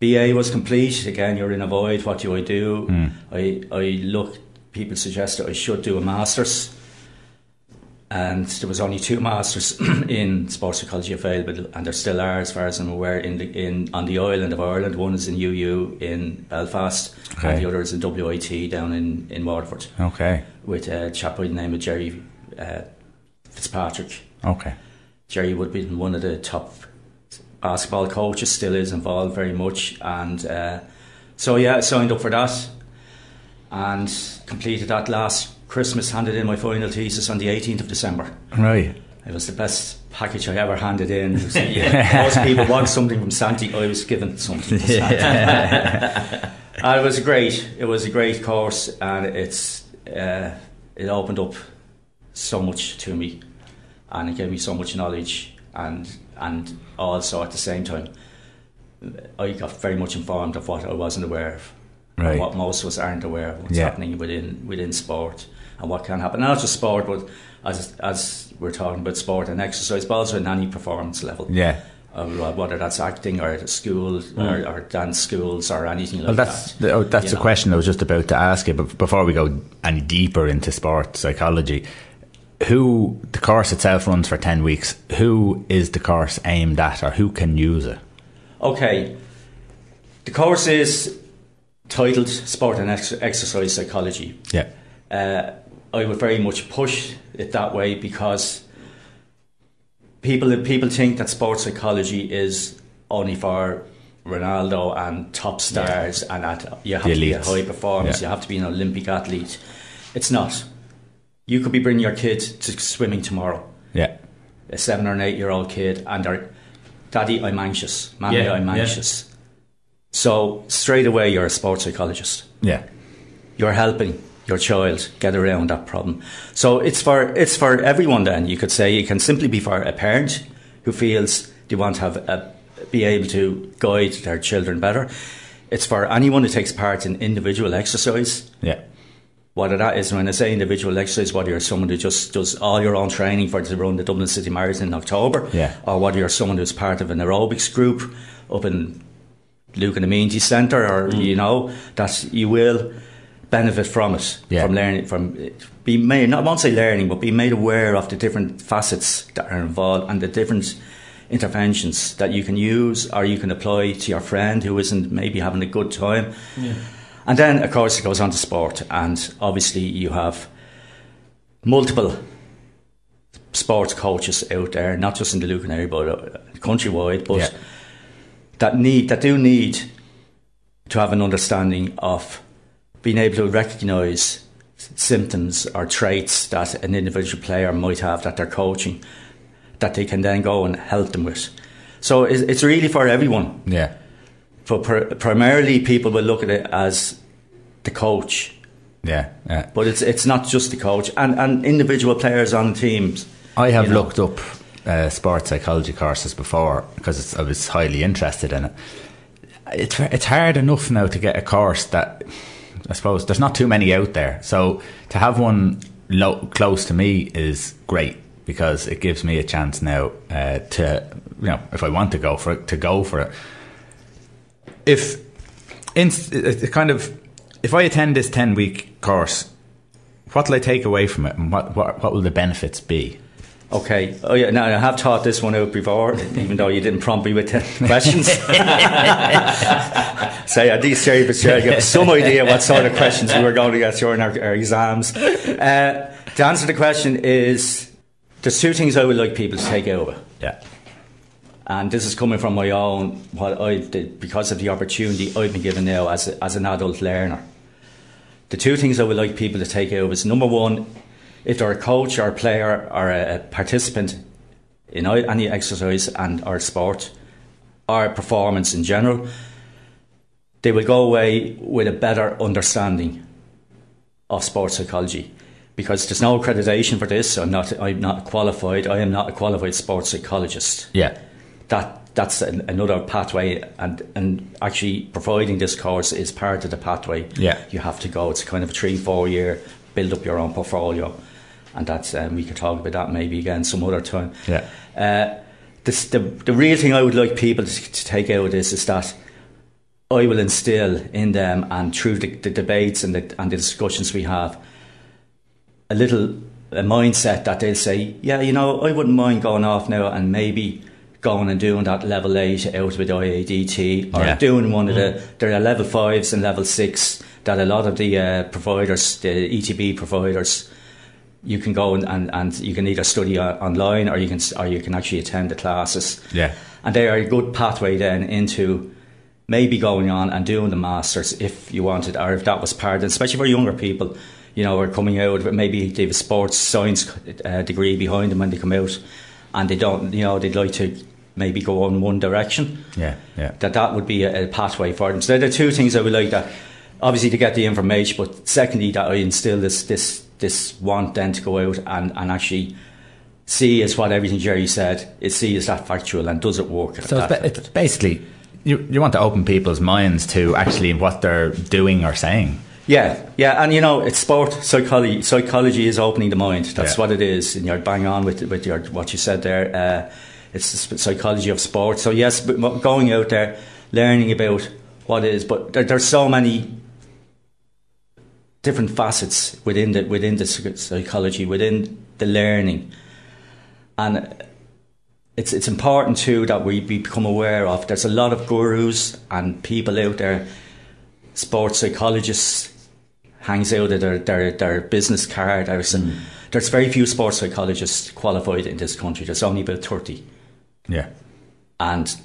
BA was complete, again, you're in a void. What do I do? I, I look, people suggest that I should do a master's. and there was only two masters in sports psychology available, and there still are, as far as I'm aware, in the, in on the island of Ireland. One is in UU in Belfast, Okay. and the other is in WIT down in, in Waterford, Okay. with a chap by the name of Jerry uh, Fitzpatrick. Okay. Jerry would be one of the top basketball coach, still is involved very much. And uh, so, yeah, I signed up for that and completed that last Christmas. Handed in my final thesis on the 18th of December. Right. It was the best package I ever handed in. Was- yeah, most people want something from Santi. I was given something from Santi. and it was great. It was a great course, and it's uh, it opened up so much to me, and it gave me so much knowledge, and and also at the same time, I got very much informed of what I wasn't aware of, Right. what most of us aren't aware of what's Yeah. happening within within sport and what can happen. Not just sport, but as as we're talking about sport and exercise, but also in any performance level. Yeah. Uh, whether that's acting or school or, or dance schools or anything like Well, that's that. oh, that's you the know. question I was just about to ask you. But before we go any deeper into sport psychology, who the course itself runs for ten weeks? Who is the course aimed at, or who can use it? Okay, the course is titled Sport and Ex- Exercise Psychology. Yeah. Uh, I would very much push it that way because people people think that sports psychology is only for Ronaldo and top stars and at, you have The to be a high performance. Yeah. You have to be an Olympic athlete. It's not. You could be bringing your kid to swimming tomorrow Yeah. a seven or an eight year old kid and they're, Daddy, I'm anxious. Mommy, Yeah, I'm yeah. anxious. So straight away, you're a sports psychologist. Yeah. You're helping your child get around that problem. So it's for it's for everyone. Then you could say it can simply be for a parent who feels they want to have a, be able to guide their children better. It's for anyone who takes part in individual exercise Yeah. Whether that is when I say individual exercise, whether you're someone who just does all your own training for to run the Dublin City Marathon in October, Yeah. or whether you're someone who's part of an aerobics group up in Lucan Amenity Centre, or mm. you know that you will benefit from it, Yeah. from learning, from be made. Not I won't say learning, but be made aware of the different facets that are involved and the different interventions that you can use or you can apply to your friend who isn't maybe having a good time. And then, of course, it goes on to sport, and obviously, you have multiple sports coaches out there, not just in the Lucan area, but uh, countrywide, but Yeah. that need that do need to have an understanding of being able to recognise symptoms or traits that an individual player might have that they're coaching, that they can then go and help them with. So it's, it's really for everyone. Yeah. But pr- primarily, people will look at it as the coach, Yeah. Yeah. but it's it's not just the coach and, and individual players on teams. I have you know. looked up uh, sports psychology courses before because I was highly interested in it. It's it's hard enough now to get a course that I suppose there's not too many out there. So to have one lo- close to me is great because it gives me a chance now uh, to you know if I want to go for it to go for it. If it kind of if I attend this ten week course, what will I take away from it, and what what, what will the benefits be? Okay. Oh yeah. Now I have taught this one out before, even though you didn't prompt me with the questions. Say at least Jerry Fitzgerald gave us some idea what sort of questions we were going to get during our, our exams. Uh, to answer the question is, there's two things I would like people to take over. Yeah. And this is coming from my own what I did because of the opportunity I've been given now as a, as an adult learner. The two things I would like people to take out is number one, if they're a coach or a player or a participant in any exercise and or sport or performance in general, they will go away with a better understanding of sports psychology because there's no accreditation for this. I'm not. I'm not qualified. I am not a qualified sports psychologist Yeah. That that's an, another pathway and and actually providing this course is part of the pathway Yeah. you have to go it's kind of a three four year build up your own portfolio and that's um, we could talk about that maybe again some other time Yeah. uh, this, the, the real thing I would like people to, to take out of this is that I will instill in them and through the, the debates and the, and the discussions we have a little a mindset that they'll say, yeah, you know, I wouldn't mind going off now and maybe going and doing that level eight out with IADT or Yeah. doing one of the there are level fives and level six that a lot of the uh, providers, the ETB providers, you can go and, and, and you can either study online or you can or you can actually attend the classes. Yeah. And they are a good pathway then into maybe going on and doing the masters if you wanted, or if that was part, of especially for younger people, you know, are coming out, but maybe they have a sports science uh, degree behind them when they come out, and they don't, you know, they'd like to maybe go in one direction. Yeah, yeah. That that would be a, a pathway for them. So there are two things I would like that. Obviously, to get the information, but secondly, that I instill this this this want then to go out and, and actually see is what everything Jerry said. Is see is that factual and does it work? So it's, ba- it's basically you, you want to open people's minds to actually what they're doing or saying. Yeah, yeah, and you know, it's sport psychology. Psychology is opening the mind. That's Yeah. what it is, and you're bang on with with your what you said there. Uh, it's the psychology of sport. So yes, but going out there, learning about what it is, but there, there's so many different facets within the within the psychology, within the learning, and it's it's important too that we become aware of. There's a lot of gurus and people out there, sports psychologists, hangs out of their their, their business card. There's, mm. there's very few sports psychologists qualified in this country. There's only about thirty, Yeah. and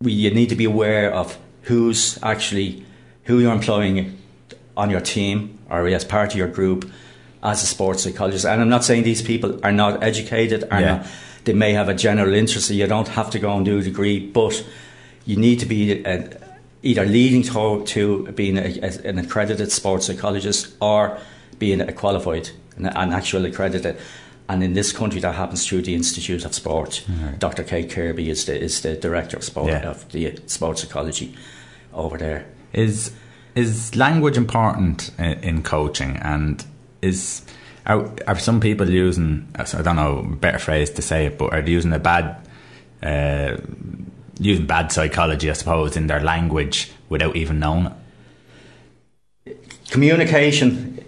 we you need to be aware of who's actually who you're employing on your team or as part of your group as a sports psychologist. And I'm not saying these people are not educated, are Yeah. not, they may have a general interest. So you don't have to go and do a degree, but you need to be uh, either leading to, to being a, a- an accredited sports psychologist or being a qualified, an, an actual accredited. And in this country, that happens through the Institute of Sport. Dr. Kate Kirby is the is the director of sport Yeah. of the sports psychology over there. Is is language important in, in coaching? And is are, are some people using? I don't know a better phrase to say it, but are they using a bad uh, using bad psychology, I suppose, in their language without even knowing it? communication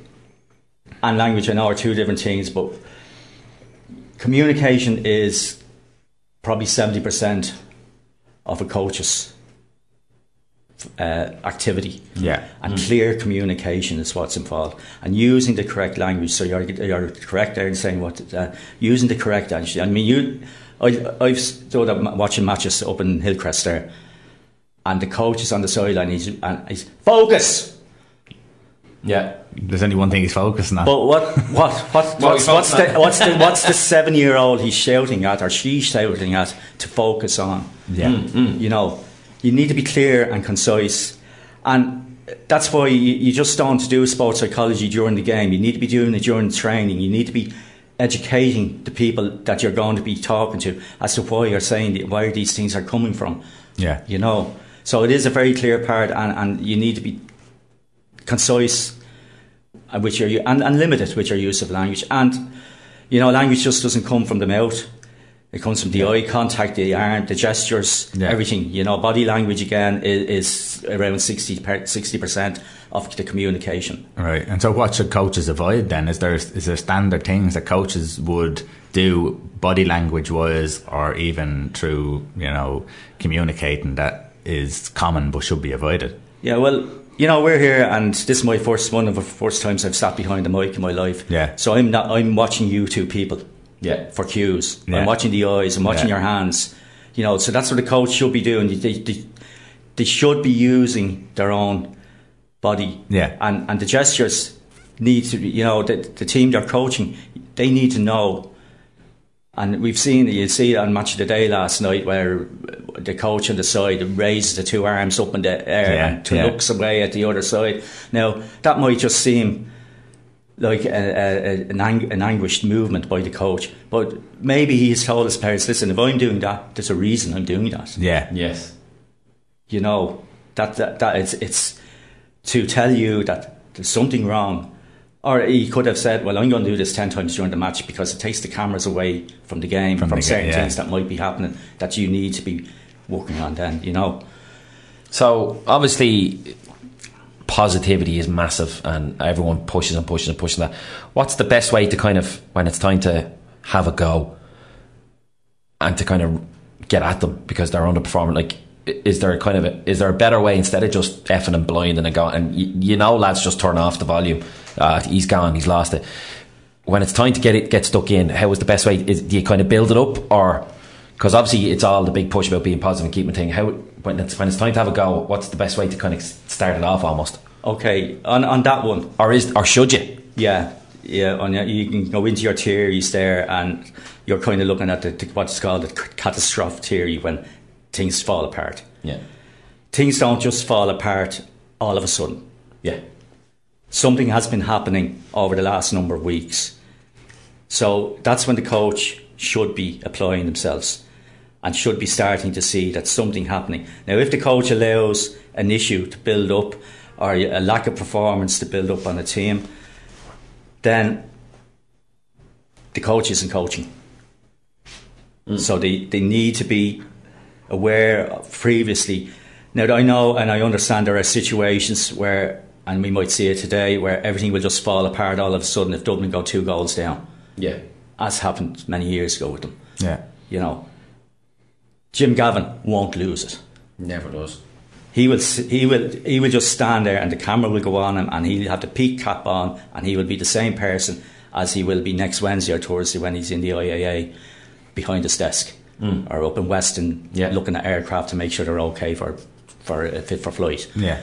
and language I know are two different things, but communication is probably 70% of a coach's uh, activity. Yeah. And clear communication is what's involved. And using the correct language. So you're, you're correct there in saying what, uh, using the correct language. I mean, you, I, I've stood up watching matches up in Hillcrest there, and the coach is on the sideline, he's, and he's, focus! Yeah. There's only one thing he's focusing on. But what what what what's, what's the what's the what's the seven year old he's shouting at or she's shouting at to focus on? Yeah. Mm, mm. You know, you need to be clear and concise, and that's why you, you just don't do sports psychology during the game. You need to be doing it during training. You need to be educating the people that you're going to be talking to as to why you're saying where these things are coming from. yeah. You know, so it is a very clear part, and, and you need to be concise uh, with your and, and limited with your use of language. And you know, language just doesn't come from the mouth. It comes from the eye contact, the arm, the gestures, Yeah. everything. You know, body language again is, is around 60 percent of the communication. Right. And so, what should coaches avoid then? Is there is there standard things that coaches would do body language wise, or even through you know communicating that is common but should be avoided? Yeah, well, you know, we're here, and this is my first one of the first times I've sat behind the mic in my life. Yeah. So I'm not. I'm watching you two people. Yeah. For cues, Yeah. I'm watching the eyes. I'm watching Yeah. your hands. You know, so that's what the coach should be doing. They, they, they should be using their own body. Yeah. And and the gestures need to be. You know, the the team they're coaching, they need to know. And we've seen you see it on Match of the Day last night where the coach on the side raises the two arms up in the air Yeah, and to yeah. looks away at the other side. Now that might just seem like a, a, an, ang- an anguished movement by the coach, but maybe he's told his players, "Listen, if I'm doing that, there's a reason I'm doing that." Yeah. Yes. You know that that, that it's, it's to tell you that there's something wrong. Or he could have said, "Well, I'm going to do this ten times during the match because it takes the cameras away from the game, From from, the certain yeah. things that might be happening that you need to be working on." Then, you know, So obviously, positivity is massive, and everyone pushes and pushes and pushes that. What's the best way to kind of when it's time to have a go and to kind of get at them because they're underperforming? Like, is there a kind of a, is there a better way instead of just effing and blind and a going and you, you know lads just turn off the volume? Uh, he's gone, he's lost it. When it's time to get it get stuck in, how is the best way? Is, do you kind of build it up or? Because obviously it's all the big push about being positive and keeping thing. How when it's when it's time to have a go, what's the best way to kind of start it off almost? Okay, on, on that one. Or is or should you? Yeah, yeah. On you can go into your theories there, and you're kind of looking at the, what's called the catastrophe theory when things fall apart. Yeah. Things don't just fall apart all of a sudden. Yeah. Something has been happening over the last number of weeks. So that's when the coach should be applying themselves and should be starting to see that something happening. Now, if the coach allows an issue to build up or a lack of performance to build up on a team, then the coach isn't coaching. Mm. So they, they need to be aware of previously. Now, I know and I understand there are situations where, and we might see it today, where everything will just fall apart all of a sudden if Dublin go two goals down. Yeah. As happened many years ago with them. Yeah. You know, Jim Gavin won't lose it. Never does. He will, he will, he will just stand there, and the camera will go on him, and he'll have the peak cap on, and he will be the same person as he will be next Wednesday or Thursday when he's in the IAA behind his desk Mm. or up in Weston, looking at aircraft to make sure they're okay for for uh, fit for flight. Yeah.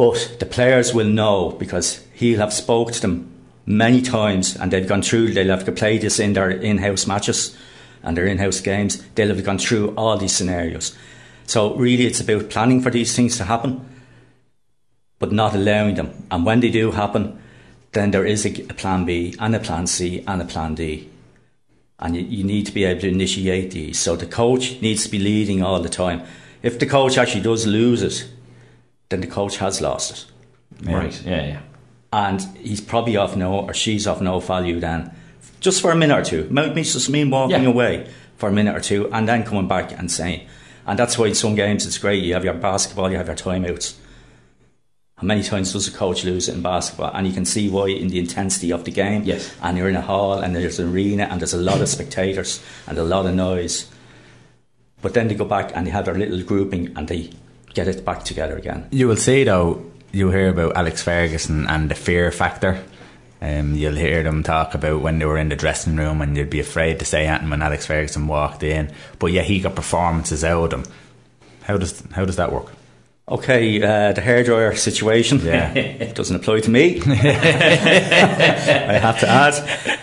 But the players will know because he'll have spoke to them many times and they've gone through, they'll have played this in their in-house matches and their in-house games. They'll have gone through all these scenarios. So really it's about planning for these things to happen, but not allowing them. And when they do happen, then there is a, a plan B and a plan C and a plan D. And you, you need to be able to initiate these. So the coach needs to be leading all the time. If the coach actually does lose it, then the coach has lost it. Yeah. Right, yeah, yeah. And he's probably off no, or she's off no value then, just for a minute or two. Might be just mean walking Yeah. away for a minute or two and then coming back and saying. And that's why in some games it's great. You have your basketball, you have your timeouts. How many times does a coach lose it in basketball? And you can see why in the intensity of the game. Yes. And you're in a hall and there's an arena and there's a lot of spectators and a lot of noise. But then they go back and they have their little grouping and they get it back together again. You will see though. You hear about Alex Ferguson and the fear factor. Um, you'll hear them talk about when they were in the dressing room and you'd be afraid to say anything when Alex Ferguson walked in. But yeah, he got performances out of them. How does how does that work? Okay, uh, the hairdryer situation. Yeah. it doesn't apply to me. I have to add.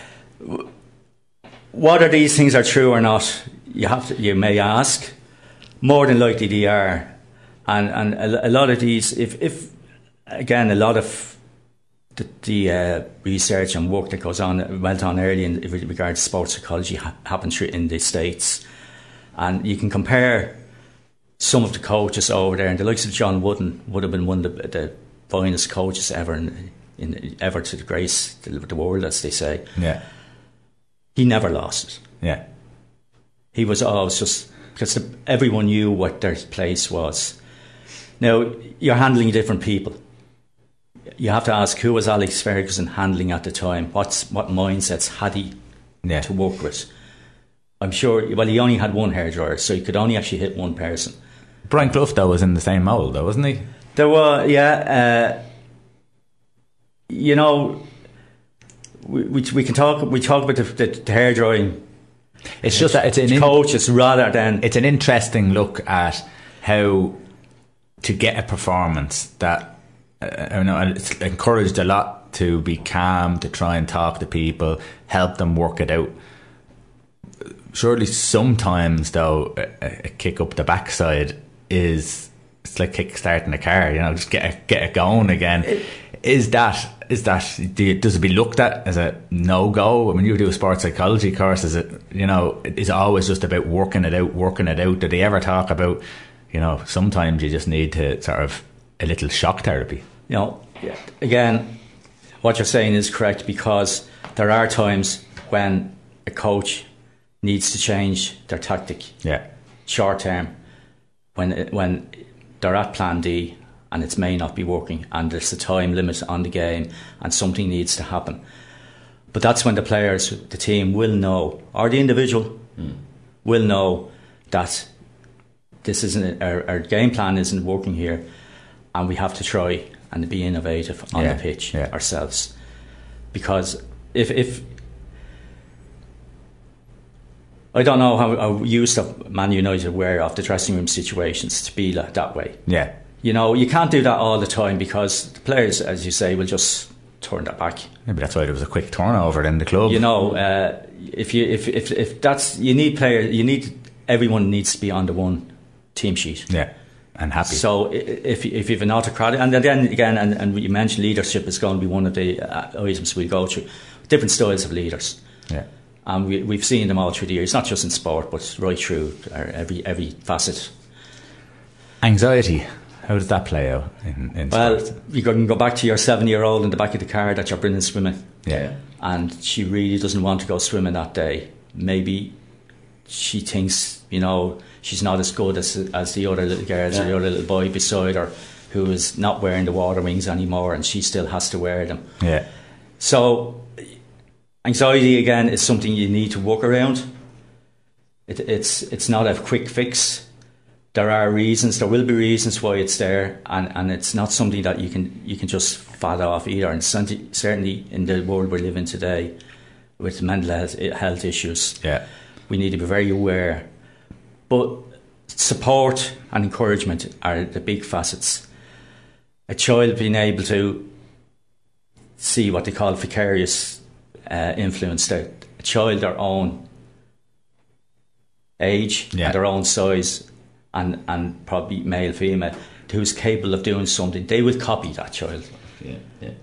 Whether these things are true or not, you have to, you may ask. More than likely they are, and and a, a lot of these, if if again, a lot of the, the uh, research and work that goes on went on early in with regard to sports psychology ha- happened through in the states, and you can compare some of the coaches over there, and the likes of John Wooden would have been one of the, the finest coaches ever in, in ever to grace the, the world, as they say. Yeah. He never lost it. Yeah. He was always just because the, everyone knew what their place was. Now you're handling different people. You have to ask who was Alex Ferguson handling at the time. What's what mindsets had he Yeah. to work with? I'm sure. Well, he only had one hairdryer, so he could only actually hit one person. Brian Clough though was in the same mould though, wasn't he? There were, yeah. Uh, you know, we, we we can talk. We talk about the, the, the hair drying. It's just that it's an in- coaches rather than it's an interesting look at how to get a performance that uh, I know it's encouraged a lot to be calm, to try and talk to people, help them work it out. Surely, sometimes though, a, a kick up the backside is it's like kick starting a car. You know, just get it, get it going again. Is that is that do you, does it be looked at as a no go? I mean, you do a sports psychology course, is it you know is it always just about working it out, working it out? Do they ever talk about you know sometimes you just need to sort of a little shock therapy? you know, again, what you're saying is correct because there are times when a coach needs to change their tactic Yeah, short term when when they're at plan D and it may not be working, and there's a time limit on the game, and something needs to happen. But that's when the players, the team will know, or the individual hmm. will know that this isn't our, our game plan isn't working here, and we have to try and be innovative on Yeah, the pitch yeah. ourselves. Because if if I don't know how, how used to Man United were of the dressing room situations to be like that way. Yeah. You know, you can't do that all the time because the players, as you say, will just turn that back. Maybe that's why there was a quick turnover in the club. You know, uh, if you if, if if that's you need players, you need everyone needs to be on the one team sheet. Yeah, and happy. So if if you've an autocratic, and then again, and, and you mentioned leadership is going to be one of the uh, items we go through. Different styles of leaders. Yeah. And we, we've seen them all through the years, not just in sport, but right through every every facet. Anxiety. How does that play out in, in Well, sport? you can go back to your seven year old in the back of the car that you're bringing swimming. Yeah. And she really doesn't want to go swimming that day. Maybe she thinks, you know, she's not as good as, as the other little girls or the other little boy beside her who is not wearing the water wings anymore and she still has to wear them. Yeah. So, anxiety again is something you need to work around. It, it's it's not a quick fix. There are reasons. There will be reasons why it's there, and, and it's not something that you can you can just fad off either. And certainly, certainly in the world we live in today, with mental health, health issues, Yeah. we need to be very aware. But support and encouragement are the big facets. A child being able to see what they call vicarious uh, influence, that a child their own age, Yeah. their own size, and, and probably male, female, who's capable of doing something, they will copy that child. Yeah, yeah. Is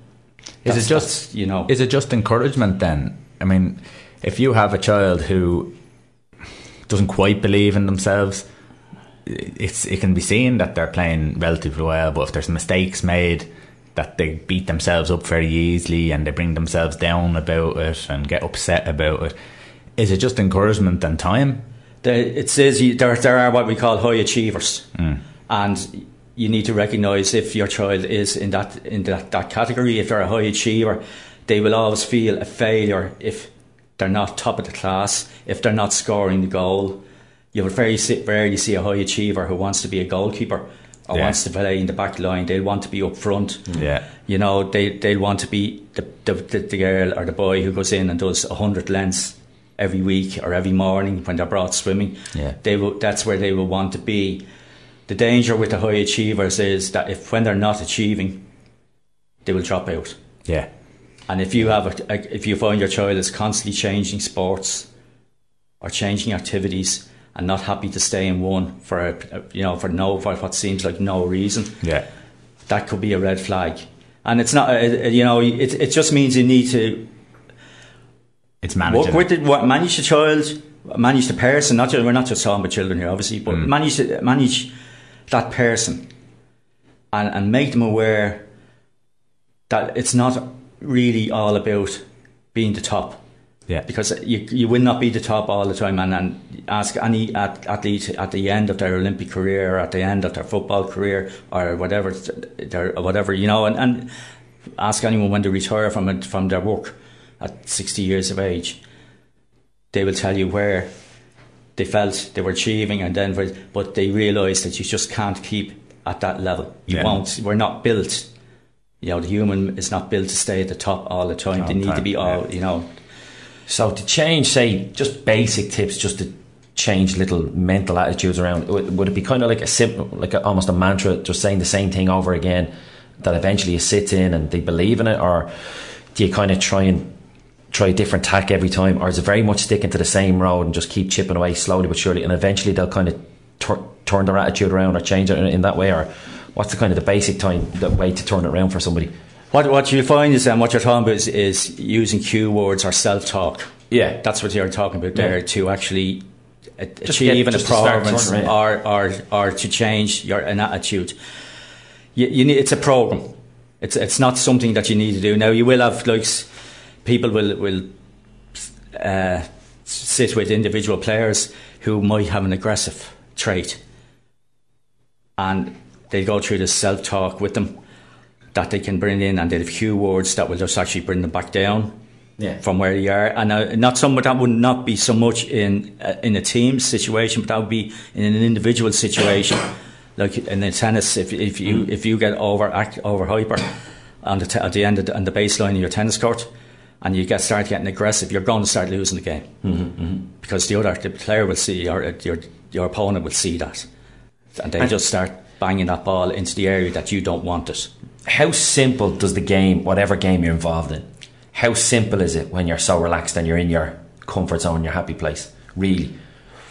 That's- it just you know? Is it just encouragement then? I mean, if you have a child who doesn't quite believe in themselves, it's it can be seen that they're playing relatively well, but if there's mistakes made, that they beat themselves up very easily and they bring themselves down about it and get upset about it. Is it just encouragement and time? There, it says you, there, there are what we call high achievers, Mm. and you need to recognise if your child is in that in that, that category. If they're a high achiever, they will always feel a failure if they're not top of the class. If they're not scoring the goal, you will very rarely see a high achiever who wants to be a goalkeeper or Yeah. wants to play in the back line. They'll want to be up front. Mm-hmm. Yeah. You know, they they'll want to be the the, the, the girl or the boy who goes in and does a hundred lengths every week or every morning when they're brought swimming. Yeah. They will, that's where they will want to be. The danger with the high achievers is that if when they're not achieving, they will drop out. Yeah. And if you have a, a, if you find your child is constantly changing sports or changing activities and not happy to stay in one for a, you know for no for what seems like no reason, Yeah. that could be a red flag. And it's not, uh, uh, you know, it, it just means you need to It's managing. work with it, what, manage the child, manage the person. Not just, we're not just talking about children here, obviously, but Mm. manage manage that person, and and make them aware that it's not really all about being the top. Yeah. Because you you will not be the top all the time, and, and ask any at- athlete at the end of their Olympic career, or at the end of their football career, or whatever, their whatever you know, and, and ask anyone when they retire from it, from their work at sixty years of age. They will tell you where they felt they were achieving, and then but they realise that you just can't keep at that level. You Yeah. won't. We're not built. You know, the human is not built to stay at the top all the time. All they the need to be all. yeah. You know, So to change, say, just basic tips, just to change little mental attitudes around, would, it be kind of like a simple, like a, almost a mantra, just saying the same thing over again, that eventually it sits in and they believe in it, or do you kind of try and try a different tack every time, or is it very much sticking to the same road and just keep chipping away slowly but surely, and eventually they'll kind of tur- turn their attitude around or change it in, in that way, or what's the kind of the basic time, the way to turn it around for somebody? what what you find is, and what you're talking about is, is using cue words or self talk. Yeah. That's what you're talking about there Yeah. to actually a- achieve get- an just performance turning or, or or to change your an attitude. You, you need it's a program. It's it's not something that you need to do now. You will have like people will will uh, sit with individual players who might have an aggressive trait, and they go through this self talk with them that they can bring in, and they have few words that will just actually bring them back down Yeah. from where they are. And uh, not some that would not be so much in uh, in a team situation, but that would be in an individual situation. Like in the tennis, if if you if you get over act, over hyper on the t- at the end of the, on the baseline of your tennis court, and you get start getting aggressive, you're going to start losing the game because the other the player will see or your your opponent will see that, and they And- just start banging that ball into the area that you don't want it. How simple does the game, whatever game you're involved in, how simple is it when you're so relaxed and you're in your comfort zone, your happy place? Really,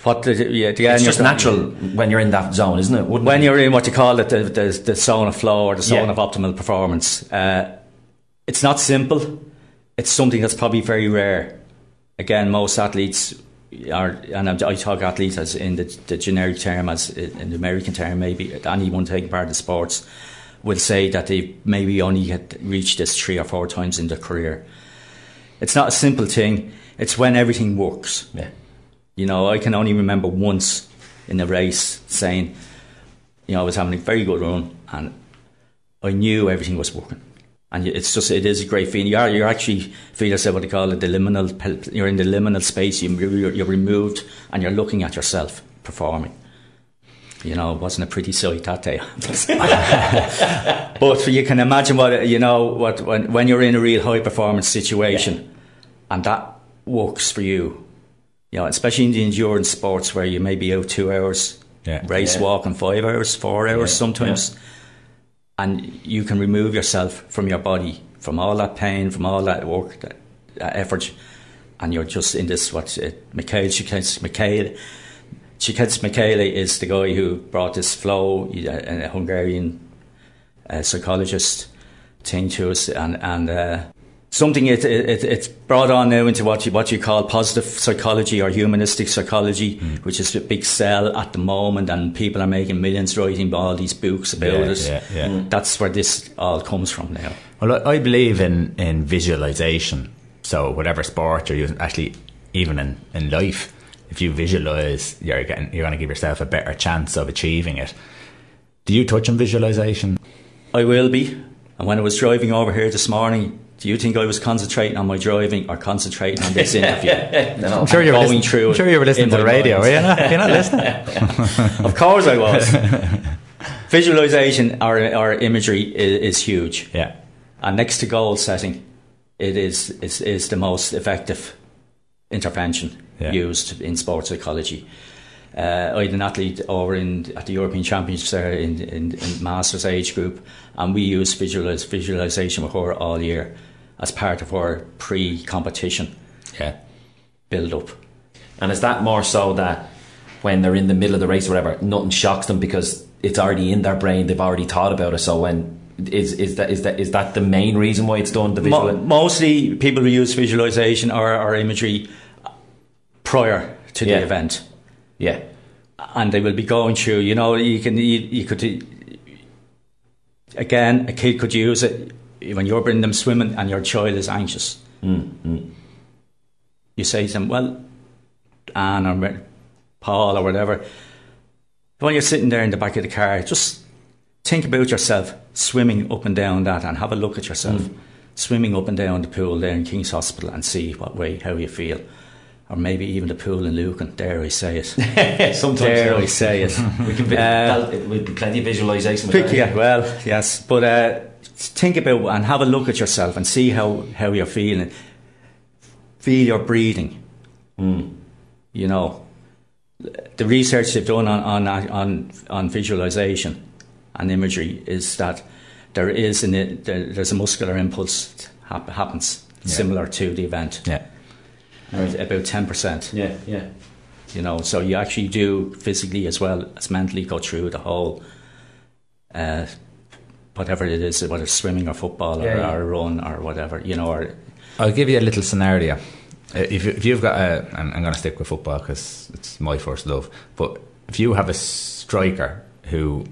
What the, yeah, the it's just natural when you're in that zone, isn't it? Wouldn't when it? you're in what you call it the, the, the zone of flow or the zone Yeah. of optimal performance, uh, it's not simple. It's something that's probably very rare. Again, most athletes are, and I I talk athletes as in the, the generic term, as in the American term, maybe anyone taking part in sports will say that they maybe only had reached this three or four times in their career. It's not a simple thing. It's when everything works. Yeah. You know, I can only remember once in a race saying, you know, I was having a very good run and I knew everything was working. And it's just, it is a great feeling. You're, you're actually, feel yourself what they call it, the liminal, you're in the liminal space, you, you're, you're removed and you're looking at yourself performing. You know, it wasn't a pretty sight that day. but you can imagine what, you know, what, when, when you're in a real high performance situation and that works for you, you know, especially in the endurance sports where you may be out two hours, Yeah. race Yeah. walking five hours, four hours Yeah, sometimes, and you can remove yourself from your body, from all that pain, from all that work, that, that effort, and you're just in this what uh, Mikhail Mikhail Csikszentmihalyi is the guy who brought this flow, a, a Hungarian uh, psychologist thing to us, and and uh, something it, it, it it's brought on now into what you what you call positive psychology or humanistic psychology, which is a big sell at the moment, and people are making millions writing all these books about Yeah, it. yeah, yeah. Mm. That's where this all comes from now. Well, I I believe in, in visualization. So, whatever sport you're using, actually, even in, in life, if you visualize, you're getting, you're going to give yourself a better chance of achieving it. Do you touch on visualization? I will be. And when I was driving over here this morning, do you think I was concentrating on my driving or concentrating on this interview? I'm sure you were going listening, through I'm sure you were listening to the radio, mind. were you not? You're not listening. of course I was. Visualization or, or imagery is, is huge. Yeah. And next to goal setting, it is, is, is the most effective intervention Yeah. used in sports psychology. Uh, I had an athlete over in at the European Championships there in, in, in Masters age group, and we use visualize, visualization with her all year as part of our pre-competition Yeah. build up. And is that more so that when they're in the middle of the race or whatever, nothing shocks them because it's already in their brain, they've already thought about it. So when is is that is that is that the main reason why it's done? The visual. Mo- mostly people who use visualization or, or imagery prior to Yeah. the event. yeah. and they will be going through. You know, you can you, you could again a kid could use it when you're bringing them swimming and your child is anxious. You say to them, "Well, Anne or Paul or whatever." When you're sitting there in the back of the car, just think about yourself swimming up and down that, and have a look at yourself swimming up and down the pool there in King's Hospital, and see what way how you feel. Or maybe even the pool in Lucan. Dare I say it? Sometimes Dare I say it? we can be, Uh, with plenty of visualization. Pick, yeah, well, yes, but uh, think about and have a look at yourself and see how, how you're feeling. Feel your breathing. You know, the research they've done on on on, on visualization and imagery is that there is an there, there's a muscular impulse happens similar to the event. Yeah. Right, about ten percent. Yeah, yeah. You know, so you actually do physically as well as mentally go through the whole, uh, whatever it is, whether it's swimming or football or, Yeah, or run or whatever, you know, or I'll give you a little scenario. Uh, If, you, if you've got a, and I'm going to stick with football because it's my first love, but if you have a striker who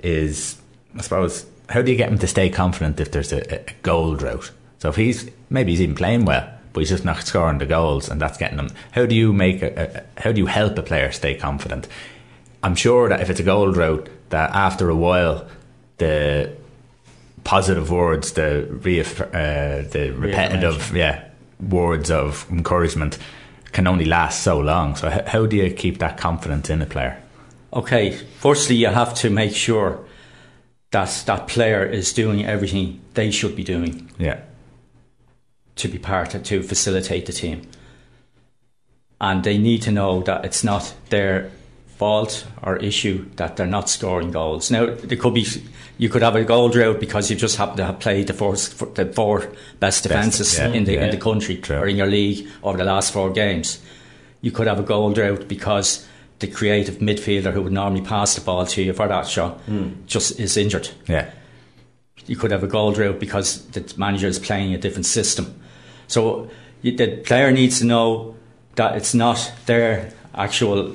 is, I suppose, how do you get him to stay confident if there's a, a goal drought? So if he's maybe he's even playing well, but he's just not scoring the goals, and that's getting him. How do you make a, a how do you help a player stay confident? I'm sure that if it's a goal drought, that after a while, the positive words, the reaff- uh, the repetitive, yeah, words of encouragement can only last so long. So, h- how do you keep that confidence in a player? Okay, firstly, you have to make sure that that player is doing everything they should be doing Yeah, to be part of, to facilitate the team. And they need to know that it's not their fault or issue that they're not scoring goals. Now, there could be, you could have a goal drought because you just happen to have played the four, the four best defences yeah, in the yeah. in the country True. or in your league over the last four games. You could have a goal drought because the creative midfielder who would normally pass the ball to you for that shot hmm. just is injured yeah, you could have a goal drought because the manager is playing a different system. So the player needs to know that it's not their actual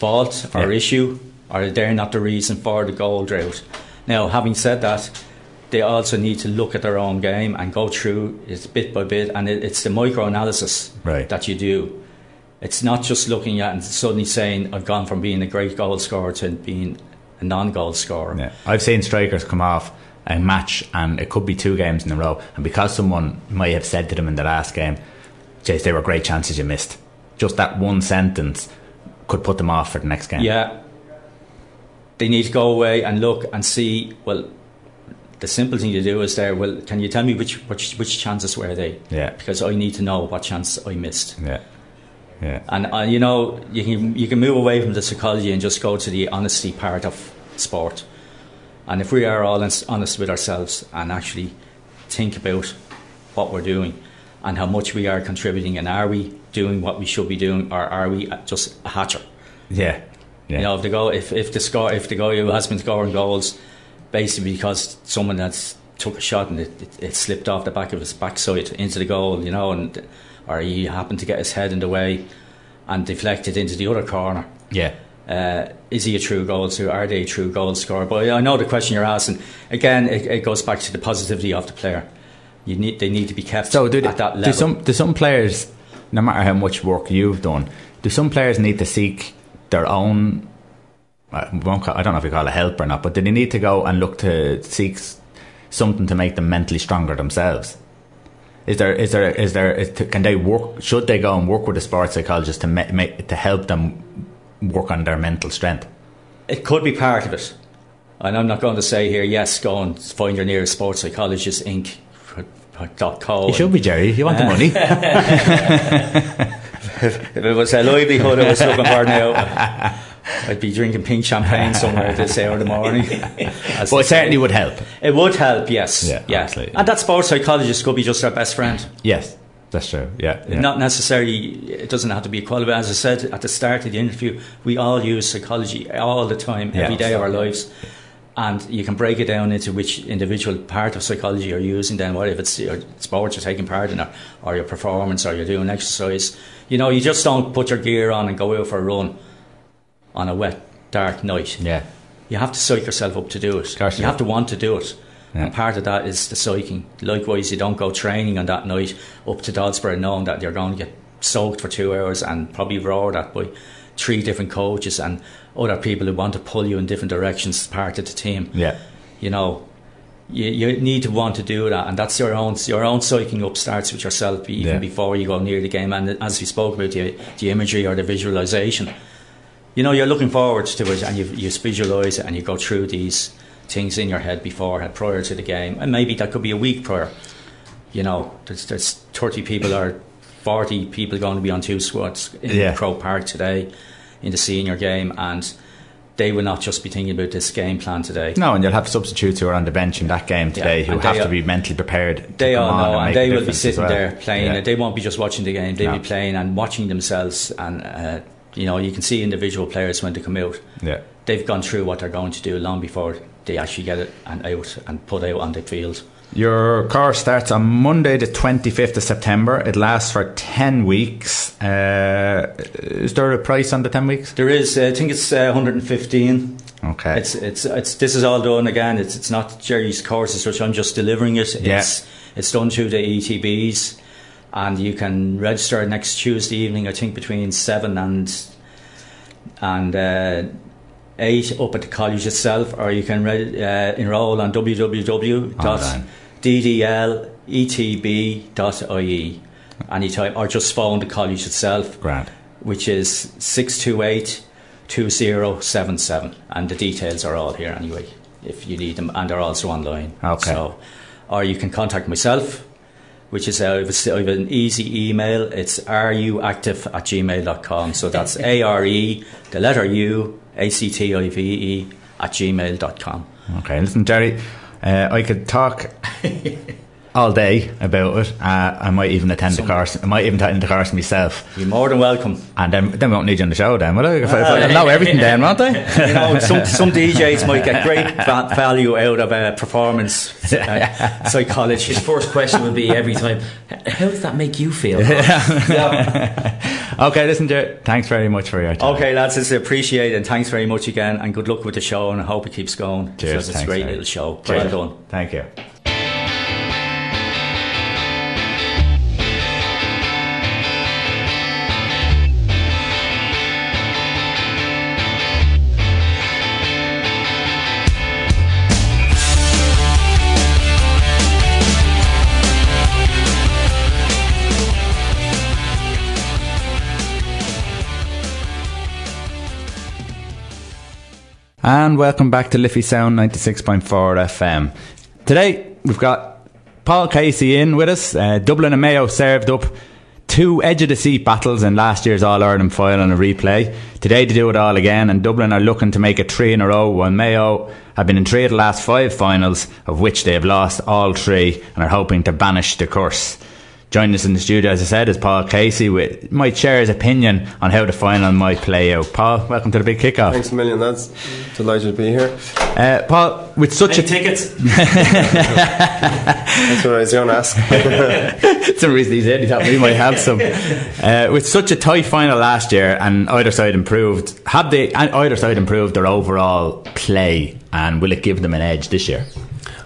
fault or Yeah. issue, or they're not the reason for the goal drought. Now, having said that, they also need to look at their own game and go through it bit by bit, and it, it's the micro analysis Right. that you do. It's not just looking at and suddenly saying I've gone from being a great goal scorer to being a non-goal scorer. yeah. I've seen strikers come off a match, and it could be two games in a row, and because someone might have said to them in the last game, "Jace, they were great chances you missed," just that one sentence could put them off for the next game. Yeah. They need to go away and look and see. Well, the simple thing to do is there. Well, can you tell me which which, which chances were they? Yeah. Because I need to know what chance I missed. yeah, yeah. And uh, you know, you can you can move away from the psychology and just go to the honesty part of sport. And if we are all honest with ourselves and actually think about what we're doing and how much we are contributing, and are we doing what we should be doing, or are we just a hatcher? Yeah, yeah. You know, if the goal, if, if the score if the guy who has been scoring goals, basically because someone that's took a shot and it, it, it slipped off the back of his backside into the goal, you know, and or he happened to get his head in the way and deflected into the other corner. yeah. Uh, is he a true goal scorer? Are they a true goal scorer? But I know the question you're asking. Again, it, it goes back to the positivity of the player. You need they need to be kept So do, at that level. do some do some players, no matter how much work you've done, do some players need to seek their own? I won't call- I don't know if you call it help or not, but do they need to go and look to seek something to make them mentally stronger themselves? Is there is there is there is to, can they work? Should they go and work with a sports psychologist to ma- make to help them work on their mental strength? It could be part of it. And I'm not going to say here, yes, go and find your nearest sports psychologist, Inc. Dot co. You should be Gerry. You want the money? if it was a livelihood I was looking for now, I'd be drinking pink champagne somewhere at this hour in the morning. But they it certainly would help. It would help, yes. Yeah, yeah. absolutely. And that sports psychologist could be just our best friend. Yes, that's true. Yeah, yeah. Not necessarily, it doesn't have to be a qualified. As I said at the start of the interview, we all use psychology all the time, Yeah. every day of our lives. And you can break it down into which individual part of psychology you're using, then what if it's your sports you're taking part in, or, or your performance, or you're doing exercise. You know, you just don't put your gear on and go out for a run on a wet, dark night. yeah. You have to psych yourself up to do it. course you have to want to do it. Yeah. And part of that is the psyching. Likewise, you don't go training on that night up to Dodsboro knowing that you're going to get soaked for two hours and probably roared at by three different coaches and other people who want to pull you in different directions as part of the team. Yeah. You know, you, you need to want to do that, and that's your own your own psyching up starts with yourself even Yeah. before you go near the game. And as we spoke about the, the imagery or the visualization, you know, you're looking forward to it, and you you visualize it, and you go through these things in your head before uh, prior to the game, and maybe that could be a week prior. You know, there's there's 30 people or 40 people going to be on two squads in Yeah. Croke Park today in the senior game, and they will not just be thinking about this game plan today. No, and you'll have substitutes who are on the bench in that game today who have they to be mentally prepared. They all know, and, and they will be sitting well. there playing. Yeah. and They won't be just watching the game. They'll No. be playing and watching themselves. And uh, you know, you can see individual players when they come out. Yeah. They've gone through what they're going to do long before they actually get it and out and put out on the field. Your course starts on Monday, the 25th of September. It lasts for 10 weeks. Uh, is there a price on the 10 weeks? There is, I think it's uh, 115. Okay. It's it's it's this is all done again. It's it's not Gerry's courses, which I'm just delivering it. It's Yeah. it's done through the ETBs, and you can register next Tuesday evening. I think between seven and and uh, eight up at the college itself, or you can re- uh, enrol on www.ddletb.ie anytime, or just phone the college itself, Grand. which is 628 2077. And the details are all here anyway, if you need them, and they're also online. Okay. So, or you can contact myself, which is uh, I have have an easy email. It's ruactive at gmail.com. So that's A R E, the letter U, A C T I V E, at gmail.com. Okay, listen, Gerry, uh, I could talk all day about it. Uh, I might even attend the course. I might even attend the course myself. You're more than welcome. And then, then we won't need you on the show then, will I? If, I- if I know everything then, won't I? you know, some, some DJs might get great va- value out of uh, performance uh, psychology. His first question would be every time, how does that make you feel? okay, listen, Gerry, thanks very much for your time. Okay, lads, it's appreciated, and thanks very much again, and good luck with the show, and I hope it keeps going. Cheers, because it's a great mate. little show. Cheers. Well done. Thank you. And welcome back to Liffey Sound 96.4 FM. Today we've got Paul Casey in with us. Uh, Dublin and Mayo served up two edge of the seat battles in last year's All Ireland final and a replay. Today to do it all again, and Dublin are looking to make it three in a row, while Mayo have been in three of the last five finals, of which they have lost all three and are hoping to banish the curse. Joining us in the studio, as I said, is Paul Casey. With, might share his opinion on how the final might play out. Paul, welcome to the big kickoff. Thanks a million, lads. Delighted to be here. Uh, Paul, with such Any a tickets? That's what I was going to ask. some reason he said he thought we might have some. Uh, with such a tight final last year, and either side improved, have they? and Either side improved their overall play, and will it give them an edge this year?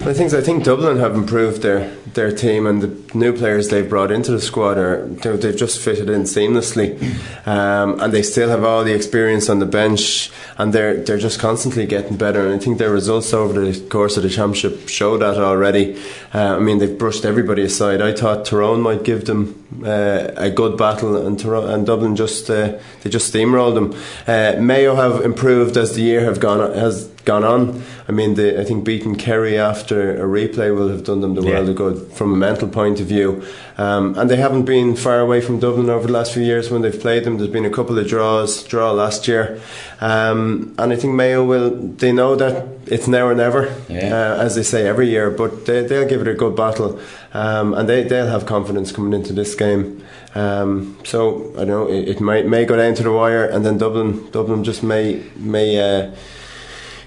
I think I think Dublin have improved their their team and the new players they've brought into the squad are they've just fitted in seamlessly, um, and they still have all the experience on the bench, and they're they're just constantly getting better. And I think their results over the course of the championship show that already. Uh, I mean they've brushed everybody aside. I thought Tyrone might give them uh, a good battle, and Tyrone, and Dublin just uh, they just steamrolled them. Uh, Mayo have improved as the year have gone has gone on. I mean, the, I think beating Kerry after a replay will have done them the Yeah. world of good from a mental point of view. Um, and they haven't been far away from Dublin over the last few years when they've played them. There's been a couple of draws, draw last year. Um, and I think Mayo will, they know that it's now or never, Yeah. uh, as they say every year, but they, they'll give it a good battle. Um, and they, they'll have confidence coming into this game. Um, so I don't know it, it might may go down to the wire, and then Dublin Dublin just may may uh,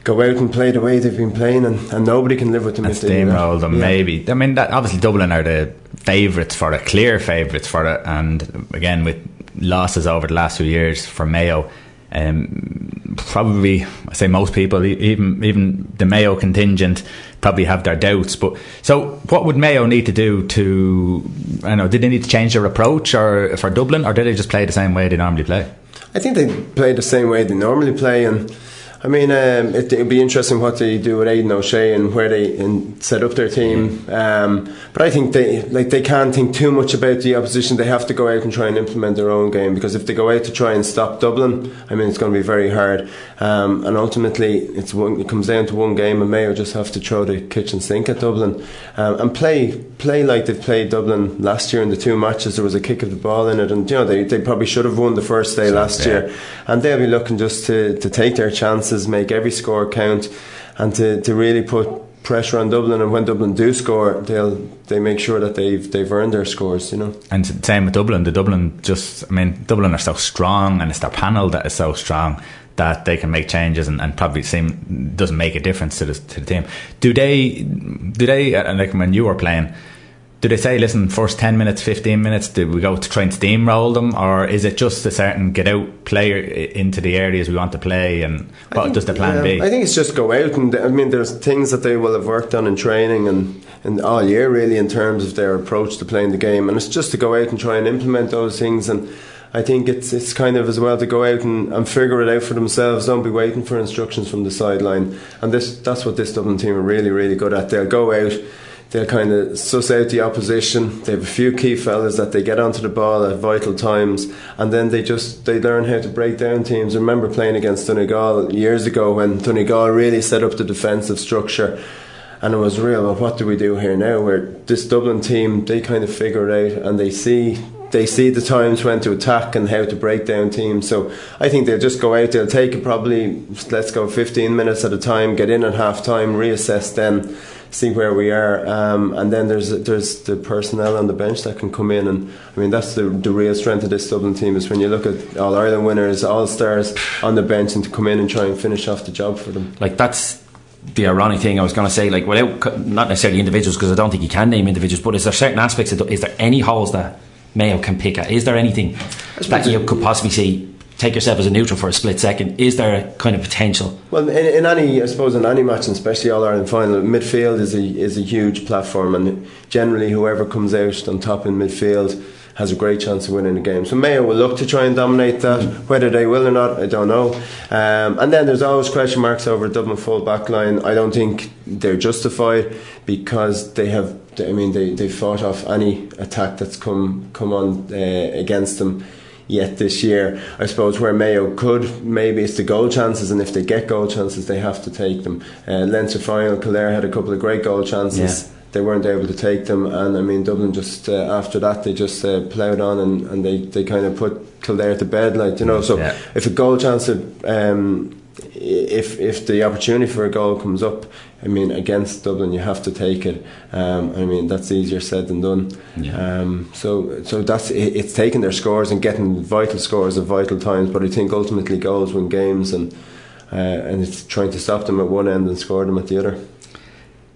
go out and play the way they've been playing, and, and nobody can live with them And steamroll them, Yeah. maybe. I mean, that, obviously Dublin are the favourites for it, clear favourites for it, and again with losses over the last few years for Mayo. Um, probably, I say most people, even even the Mayo contingent, probably have their doubts. But so, what would Mayo need to do to? I know. Did they need to change their approach, or for Dublin, or did they just play the same way they normally play? I think they play the same way they normally play, and I mean, um, it, it'll be interesting what they do with Aidan O'Shea and where they in, set up their team. Um, but I think they like they can't think too much about the opposition. They have to go out and try and implement their own game because if they go out to try and stop Dublin, I mean, it's going to be very hard. Um, and ultimately, it's one, it comes down to one game, and Mayo just have to throw the kitchen sink at Dublin um, and play play like they've played Dublin last year in the two matches. There was a kick of the ball in it, and you know they, they probably should have won the first day last yeah. year and they'll be looking just to, to take their chances, make every score count, and to, to really put pressure on Dublin. And when Dublin do score, they'll they make sure that they've they've earned their scores. You know. And same with Dublin. The Dublin just, I mean, Dublin are so strong, and it's their panel that is so strong that they can make changes and, and probably seem doesn't make a difference to the to the team. Do they? Do they? uh, Like when you were playing. Do they say, listen, first 10 minutes, 15 minutes, do we go to try and steamroll them? Or is it just a certain get out player into the areas we want to play? And what think- does the plan yeah, be? I think it's just go out and I mean there's things that they will have worked on in training and, and all year really in terms of their approach to playing the game and it's just to go out and try and implement those things and I think it's it's kind of as well to go out and, and figure it out for themselves. Don't be waiting for instructions from the sideline. And this that's what this Dublin team are really really good at. They'll go out they'll kind of suss out the opposition. They have a few key fellas that they get onto the ball at vital times, and then they just they learn how to break down teams. I remember playing against Donegal years ago when Donegal really set up the defensive structure. And it was real. Well, what do we do here now? Where this Dublin team, they kind of figure it out and they see they see the times when to attack and how to break down teams. So I think they'll just go out. They'll take it probably let's go 15 minutes at a time. Get in at half time, reassess then see where we are. Um, and then there's there's the personnel on the bench that can come in, and I mean that's the the real strength of this Dublin team is when you look at All Ireland winners, All Stars on the bench, and to come in and try and finish off the job for them. Like that's the ironic thing I was going to say, like without not necessarily individuals, because I don't think you can name individuals, but is there certain aspects? Of, is there any holes that Mayo can pick at? Is there anything that you could possibly see take yourself as a neutral for a split second, is there a kind of potential? Well, in, in any, I suppose, in any match, and especially All Ireland final, midfield is a is a huge platform, and generally, whoever comes out on top in midfield has a great chance of winning the game. So Mayo will look to try and dominate that. Mm. Whether they will or not, I don't know. Um, and then there's always question marks over Dublin full back line. I don't think they're justified because they have. I mean, they they fought off any attack that's come come on uh, against them yet this year. I suppose where Mayo could maybe it's the goal chances, and if they get goal chances, they have to take them. Uh, Leinster final, Kildare had a couple of great goal chances. Yeah. They weren't able to take them, and I mean Dublin just uh, after that they just uh, ploughed on and, and they, they kind of put Kildare to bed, like you know. So yeah. if a goal chance, um, if if the opportunity for a goal comes up, I mean, against Dublin, you have to take it. Um, I mean, that's easier said than done. Yeah. Um, so, so that's it's taking their scores and getting vital scores at vital times. But I think ultimately goals win games, and uh, and it's trying to stop them at one end and score them at the other.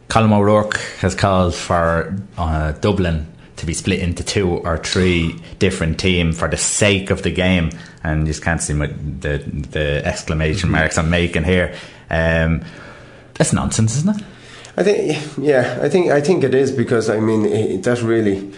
Colm O'Rourke has called for uh, Dublin to be split into two or three different teams for the sake of the game, and you just can't see my, the the exclamation mm-hmm. marks I'm making here. Um, that's nonsense, isn't it? I think, yeah, I think I think it is because I mean it, that really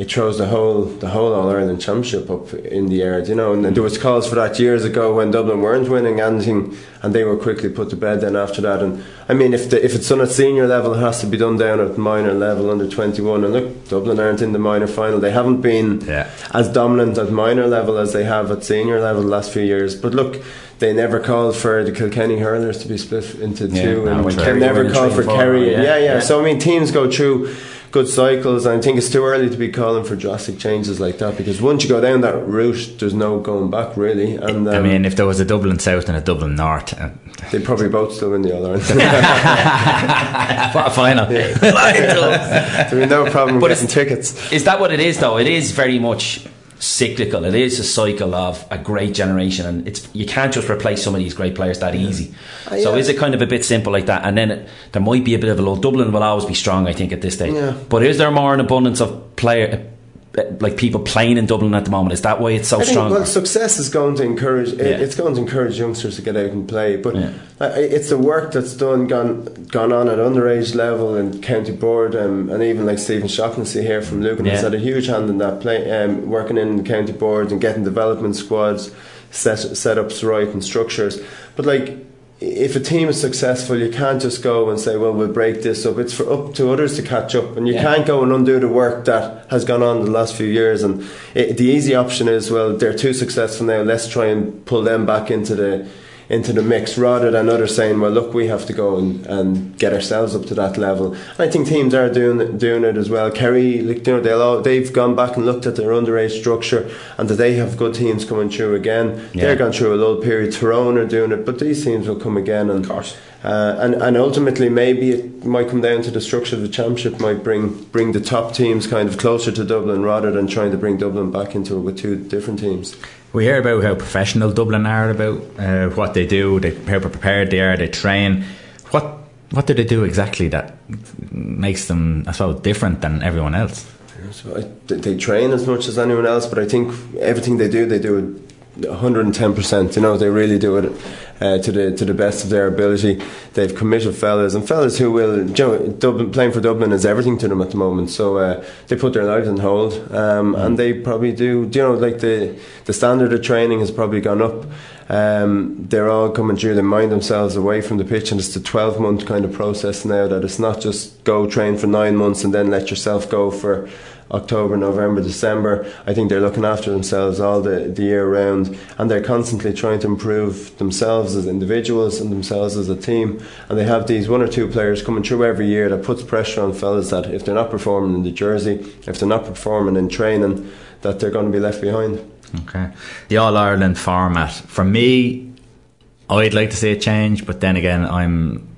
it throws the whole the whole All Ireland Championship up in the air, you know. And there was calls for that years ago when Dublin weren't winning anything, and they were quickly put to bed. Then after that, and I mean, if the, if it's done at senior level, it has to be done down at minor level under twenty one. And look, Dublin aren't in the minor final. They haven't been yeah. as dominant at minor level as they have at senior level the last few years. But look they never called for the Kilkenny hurlers to be split into yeah, two, and they never called for Kerry. Yeah. Yeah, yeah, yeah. So I mean, teams go through good cycles. And I think it's too early to be calling for drastic changes like that because once you go down that route, there's no going back really. And um, I mean, if there was a Dublin South and a Dublin North, uh, they'd probably both still win the All Ireland. what a final! Yeah. There'd be no problem but getting tickets. Is that what it is though? It is very much cyclical. It is a cycle of a great generation, and it's you can't just replace some of these great players that easy. Uh, yeah. So is it kind of a bit simple like that? And then it, there might be a bit of a low. Dublin will always be strong, I think, at this stage. Yeah. But is there more an abundance of player like people playing in Dublin at the moment? Is that why it's so I strong? well, success is going to encourage. Yeah. It's going to encourage youngsters to get out and play. But yeah. it's the work that's done gone gone on at underage level and county board, um, and even like Stephen Shaughnessy here from Lucan yeah. has had a huge hand in that play, um, working in the county board and getting development squads set setups right and structures. But like if a team is successful, you can't just go and say, "Well, we'll break this up." It's for up to others to catch up, and you yeah. can't go and undo the work that has gone on the last few years. And it, the easy option is, well, they're too successful now. Let's try and pull them back into the into the mix rather than others saying, well, look, we have to go and, and get ourselves up to that level. And I think teams are doing doing it as well. Kerry, like, you know, they'll all, they've gone back and looked at their underage structure and that they have good teams coming through again. Yeah. They're going through a little period. Tyrone are doing it, but these teams will come again. And, of course. Uh, and and ultimately, maybe it might come down to the structure of the championship. Might bring bring the top teams kind of closer to Dublin rather than trying to bring Dublin back into it with two different teams. We hear about how professional Dublin are about uh, what they do, they, how prepared they are, they train. What what do they do exactly that makes them, I suppose, different than everyone else? So I, they train as much as anyone else, but I think everything they do, they do 110%. You know, they really do it uh, to the to the best of their ability. They've committed fellas and fellas who will. You know, Dublin, playing for Dublin is everything to them at the moment. So uh, they put their lives on hold, um, and they probably do. You know, like the the standard of training has probably gone up. Um, they're all coming through. They mind themselves away from the pitch, and it's a 12 month kind of process now. That it's not just go train for nine months and then let yourself go for October, November, December. I think they're looking after themselves all the, the year round and they're constantly trying to improve themselves as individuals and themselves as a team. And they have these one or two players coming through every year that puts pressure on fellas that if they're not performing in the jersey, if they're not performing in training, that they're going to be left behind. Okay. The All Ireland format. For me, I'd like to see a change, but then again, I'm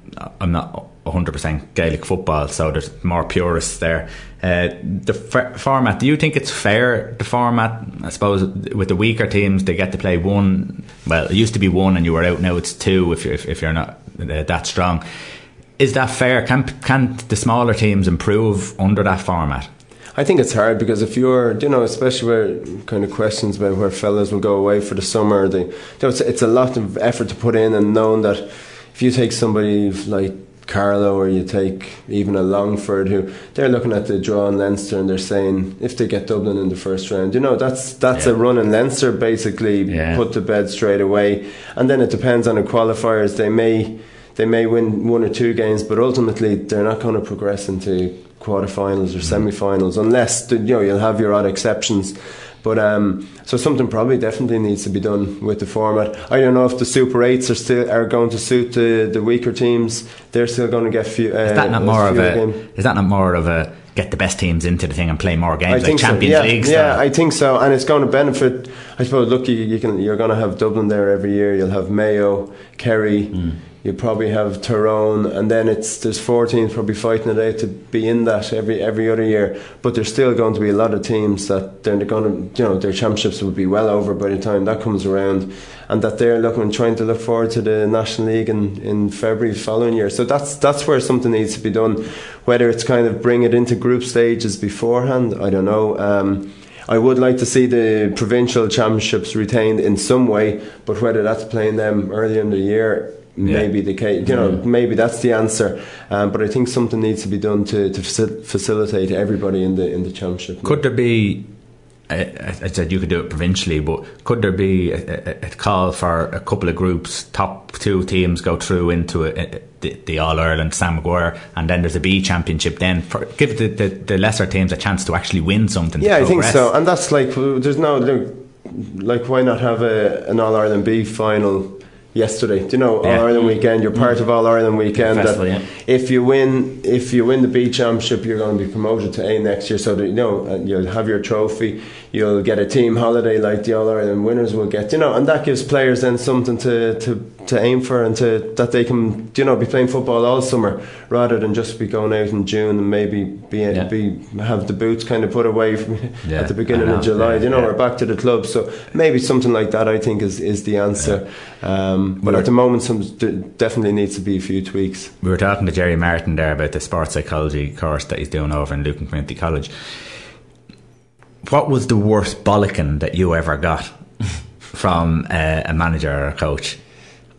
I'm not 100% Gaelic football, so there's more purists there. Uh, the f- format, do you think it's fair, the format? I suppose with the weaker teams, they get to play one. Well, it used to be one and you were out, now it's two if you're, if, if you're not uh, that strong. Is that fair? Can, can the smaller teams improve under that format? I think it's hard because if you're, you know, especially where kind of questions about where fellas will go away for the summer, they, you know, it's, it's a lot of effort to put in and knowing that if you take somebody like Carlow or you take even a Longford who they're looking at the draw in Leinster and they're saying if they get Dublin in the first round, you know that's that's yeah. a run in Leinster basically yeah. put to bed straight away, and then it depends on the qualifiers. They may they may win one or two games, but ultimately they're not going to progress into quarterfinals or mm. semi-finals unless you know you'll have your odd exceptions. But um, so something probably definitely needs to be done with the format. I don't know if the Super Eights are still are going to suit the, the weaker teams. They're still going to get few. Uh, is that not more of a? Game. Is that not more of a? Get the best teams into the thing and play more games, I like Champions so. yeah, League. Yeah, I think so, and it's going to benefit. I suppose. Look, you, you can. You're going to have Dublin there every year. You'll have Mayo, Kerry. Mm you probably have Tyrone, and then it's there's 14 probably fighting it out to be in that every every other year. But there's still going to be a lot of teams that they're going to, you know, their championships will be well over by the time that comes around, and that they're looking trying to look forward to the National League in, in February following year. So that's that's where something needs to be done. Whether it's kind of bring it into group stages beforehand, I don't know. Um, I would like to see the provincial championships retained in some way, but whether that's playing them early in the year maybe yeah. the case. You know, mm. maybe that's the answer. Um, but I think something needs to be done to, to facilitate everybody in the in the championship. Could there be? I, said you could do it provincially, but could there be a, a, call for a couple of groups, top two teams go through into a, the, the, All Ireland, Sam Maguire, and then there's a B Championship. Then for, give the, the, the, lesser teams a chance to actually win something. Yeah, I think so, and that's like there's no like why not have a, an All Ireland B final yesterday. Do you know yeah. All Ireland weekend? You're part mm. of All Ireland weekend. Festival, yeah. If you win, if you win the B Championship, you're going to be promoted to A next year. So that, you know you'll have your trophy. You'll get a team holiday like the All Ireland winners will get. You know, and that gives players then something to, to, to aim for and to that they can you know be playing football all summer rather than just be going out in June and maybe be yeah. be have the boots kind of put away at the beginning of July. you know, we're back to the club. So maybe something like that. I think is is the answer. Um, but at the moment, some definitely needs to be a few tweaks. We were talking to Gerry Martin there about the sports psychology course that he's doing over in Lucan Community College. What was the worst bollocking that you ever got from uh, a manager or a coach?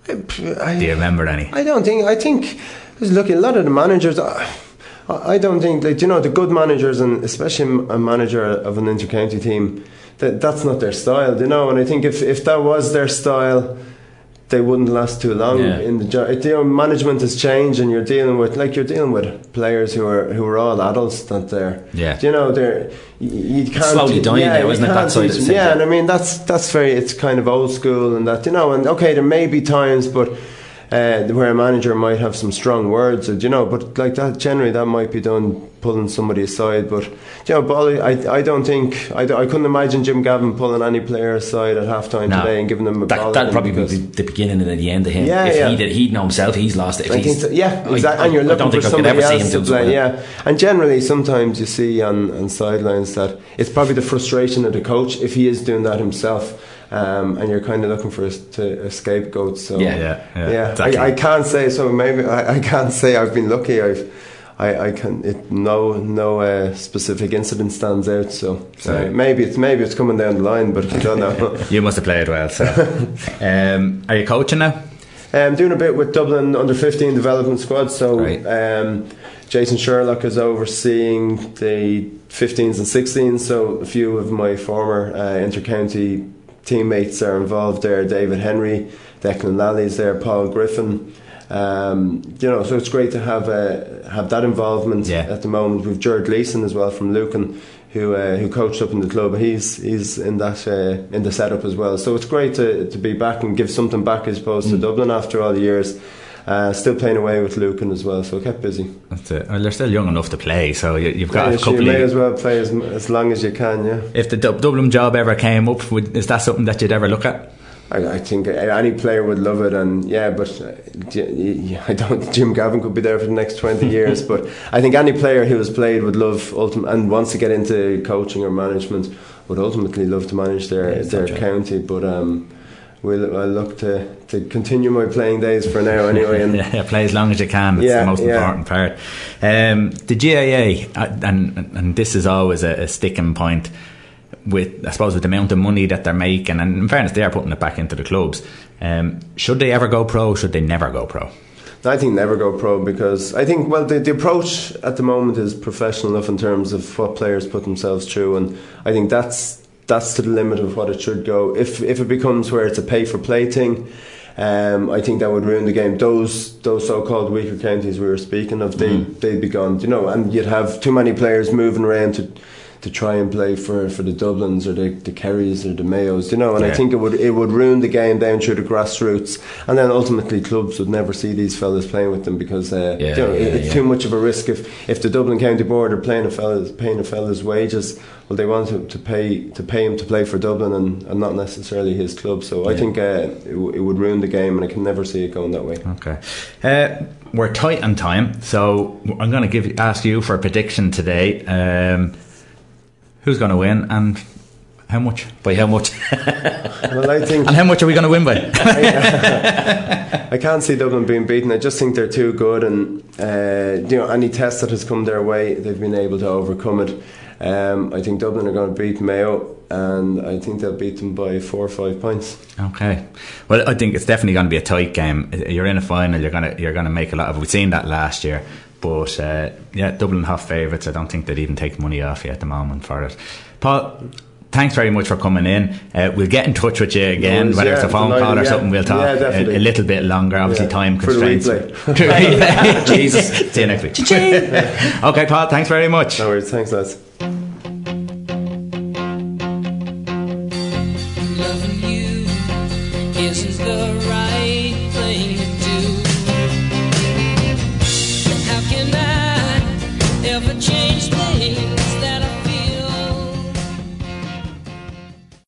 I, I, Do you remember any? I don't think. I think. Look, a lot of the managers. I, I don't think that you know the good managers, and especially a manager of an intercounty team, that that's not their style. You know, and I think if if that was their style they wouldn't last too long yeah. in the job. You know, management has changed, and you're dealing with like you're dealing with players who are who are all adults that they're yeah. You know, they're you, can't slowly dying yeah, now, isn't it? That side yeah, yeah, and I mean that's that's very it's kind of old school and that you know, and okay, there may be times, but uh, where a manager might have some strong words, or, you know, but like that, generally that might be done pulling somebody aside. But you know, Bolly, I, I don't think I, I couldn't imagine Jim Gavin pulling any player aside at halftime no. today and giving them a that, That'd probably be the beginning and the end of him. Yeah, if yeah. he did, he'd know himself. He's lost it. I think so, yeah, exactly. and you're looking for somebody else to play. Yeah, and generally sometimes you see on, on sidelines that it's probably the frustration of the coach if he is doing that himself um, and you're kind of looking for a, to, a scapegoat. So yeah, yeah, yeah. yeah. Exactly. I, I, can't say so. Maybe I, I, can't say I've been lucky. I've I, I can it no no uh, specific incident stands out. So, so maybe it's maybe it's coming down the line, but I don't know. You must have played well. So, um, are you coaching now? I'm doing a bit with Dublin under 15 development squad. So um, Jason Sherlock is overseeing the 15s and 16s. So a few of my former uh, intercounty teammates are involved there. David Henry, Declan Lally's there, Paul Griffin. Um, you know, so it's great to have uh, have that involvement at the moment. We've Jared Gleeson as well from Lucan, who uh, who coached up in the club. He's he's in that uh, in the setup as well. So it's great to, to be back and give something back as opposed to Dublin after all the years. Uh, still playing away with Lucan as well, so kept busy. That's it. Well, they're still young enough to play, so you, you've got Yeah, a couple you may as well play as, as long as you can. Yeah. If the Dub- Dublin job ever came up, would, is that something that you'd ever look at? I, I think any player would love it, and yeah, but uh, I don't. Jim Gavin could be there for the next twenty years, but I think any player who has played would love ultim- and wants to get into coaching or management would ultimately love to manage their Yeah, their their county. But um, we'll I look to to continue my playing days for now anyway. And yeah, play as long as you can. That's Yeah, the most yeah. important part. Um, the GAA, and and this is always a, a sticking point with, I suppose, with the amount of money that they're making. And in fairness, they are putting it back into the clubs. Um, should they ever go pro? Should they never go pro? I think never go pro because I think well the, the approach at the moment is professional enough in terms of what players put themselves through and I think that's that's to the limit of what it should go. If if it becomes where it's a pay for play thing, um, I think that would ruin the game. Those those so called weaker counties we were speaking of, they Mm. they'd be gone. You know, and you'd have too many players moving around to to try and play for, for the Dublins or the, the Kerrys or the Mayos, you know, and I think it would it would ruin the game down through the grassroots, and then ultimately clubs would never see these fellas playing with them because uh, Yeah, you know, yeah, it's yeah. too much of a risk. If if the Dublin County Board are playing a fella's paying a fella's wages, well, they want to, to pay to pay him to play for Dublin and, and not necessarily his club. So I think uh, it, it would ruin the game, and I can never see it going that way. Okay. Uh, we're tight on time, so I'm going to give ask you for a prediction today. Um, who's going to win and how much? By how much? well, I think. and how much are we going to win by? I can't see Dublin being beaten. I just think they're too good, and uh, you know any test that has come their way, they've been able to overcome it. Um, I think Dublin are going to beat Mayo, and I think they'll beat them by four or five points. Okay. Well, I think it's definitely going to be a tight game. You're in a final. You're going to you're going to make a lot of. We've seen that last year, but uh, yeah, Dublin have favourites. I don't think they'd even take money off you at the moment for it. Paul. Thanks very much for coming in. Uh, we'll get in touch with you again, worries, whether yeah, it's a phone delighted, call or yeah. something. We'll talk Yeah, a, a little bit longer. Obviously, Yeah. time constraints. For the replay. Jesus. See you next week. okay, Paul. Thanks very much. No worries. Thanks, lads.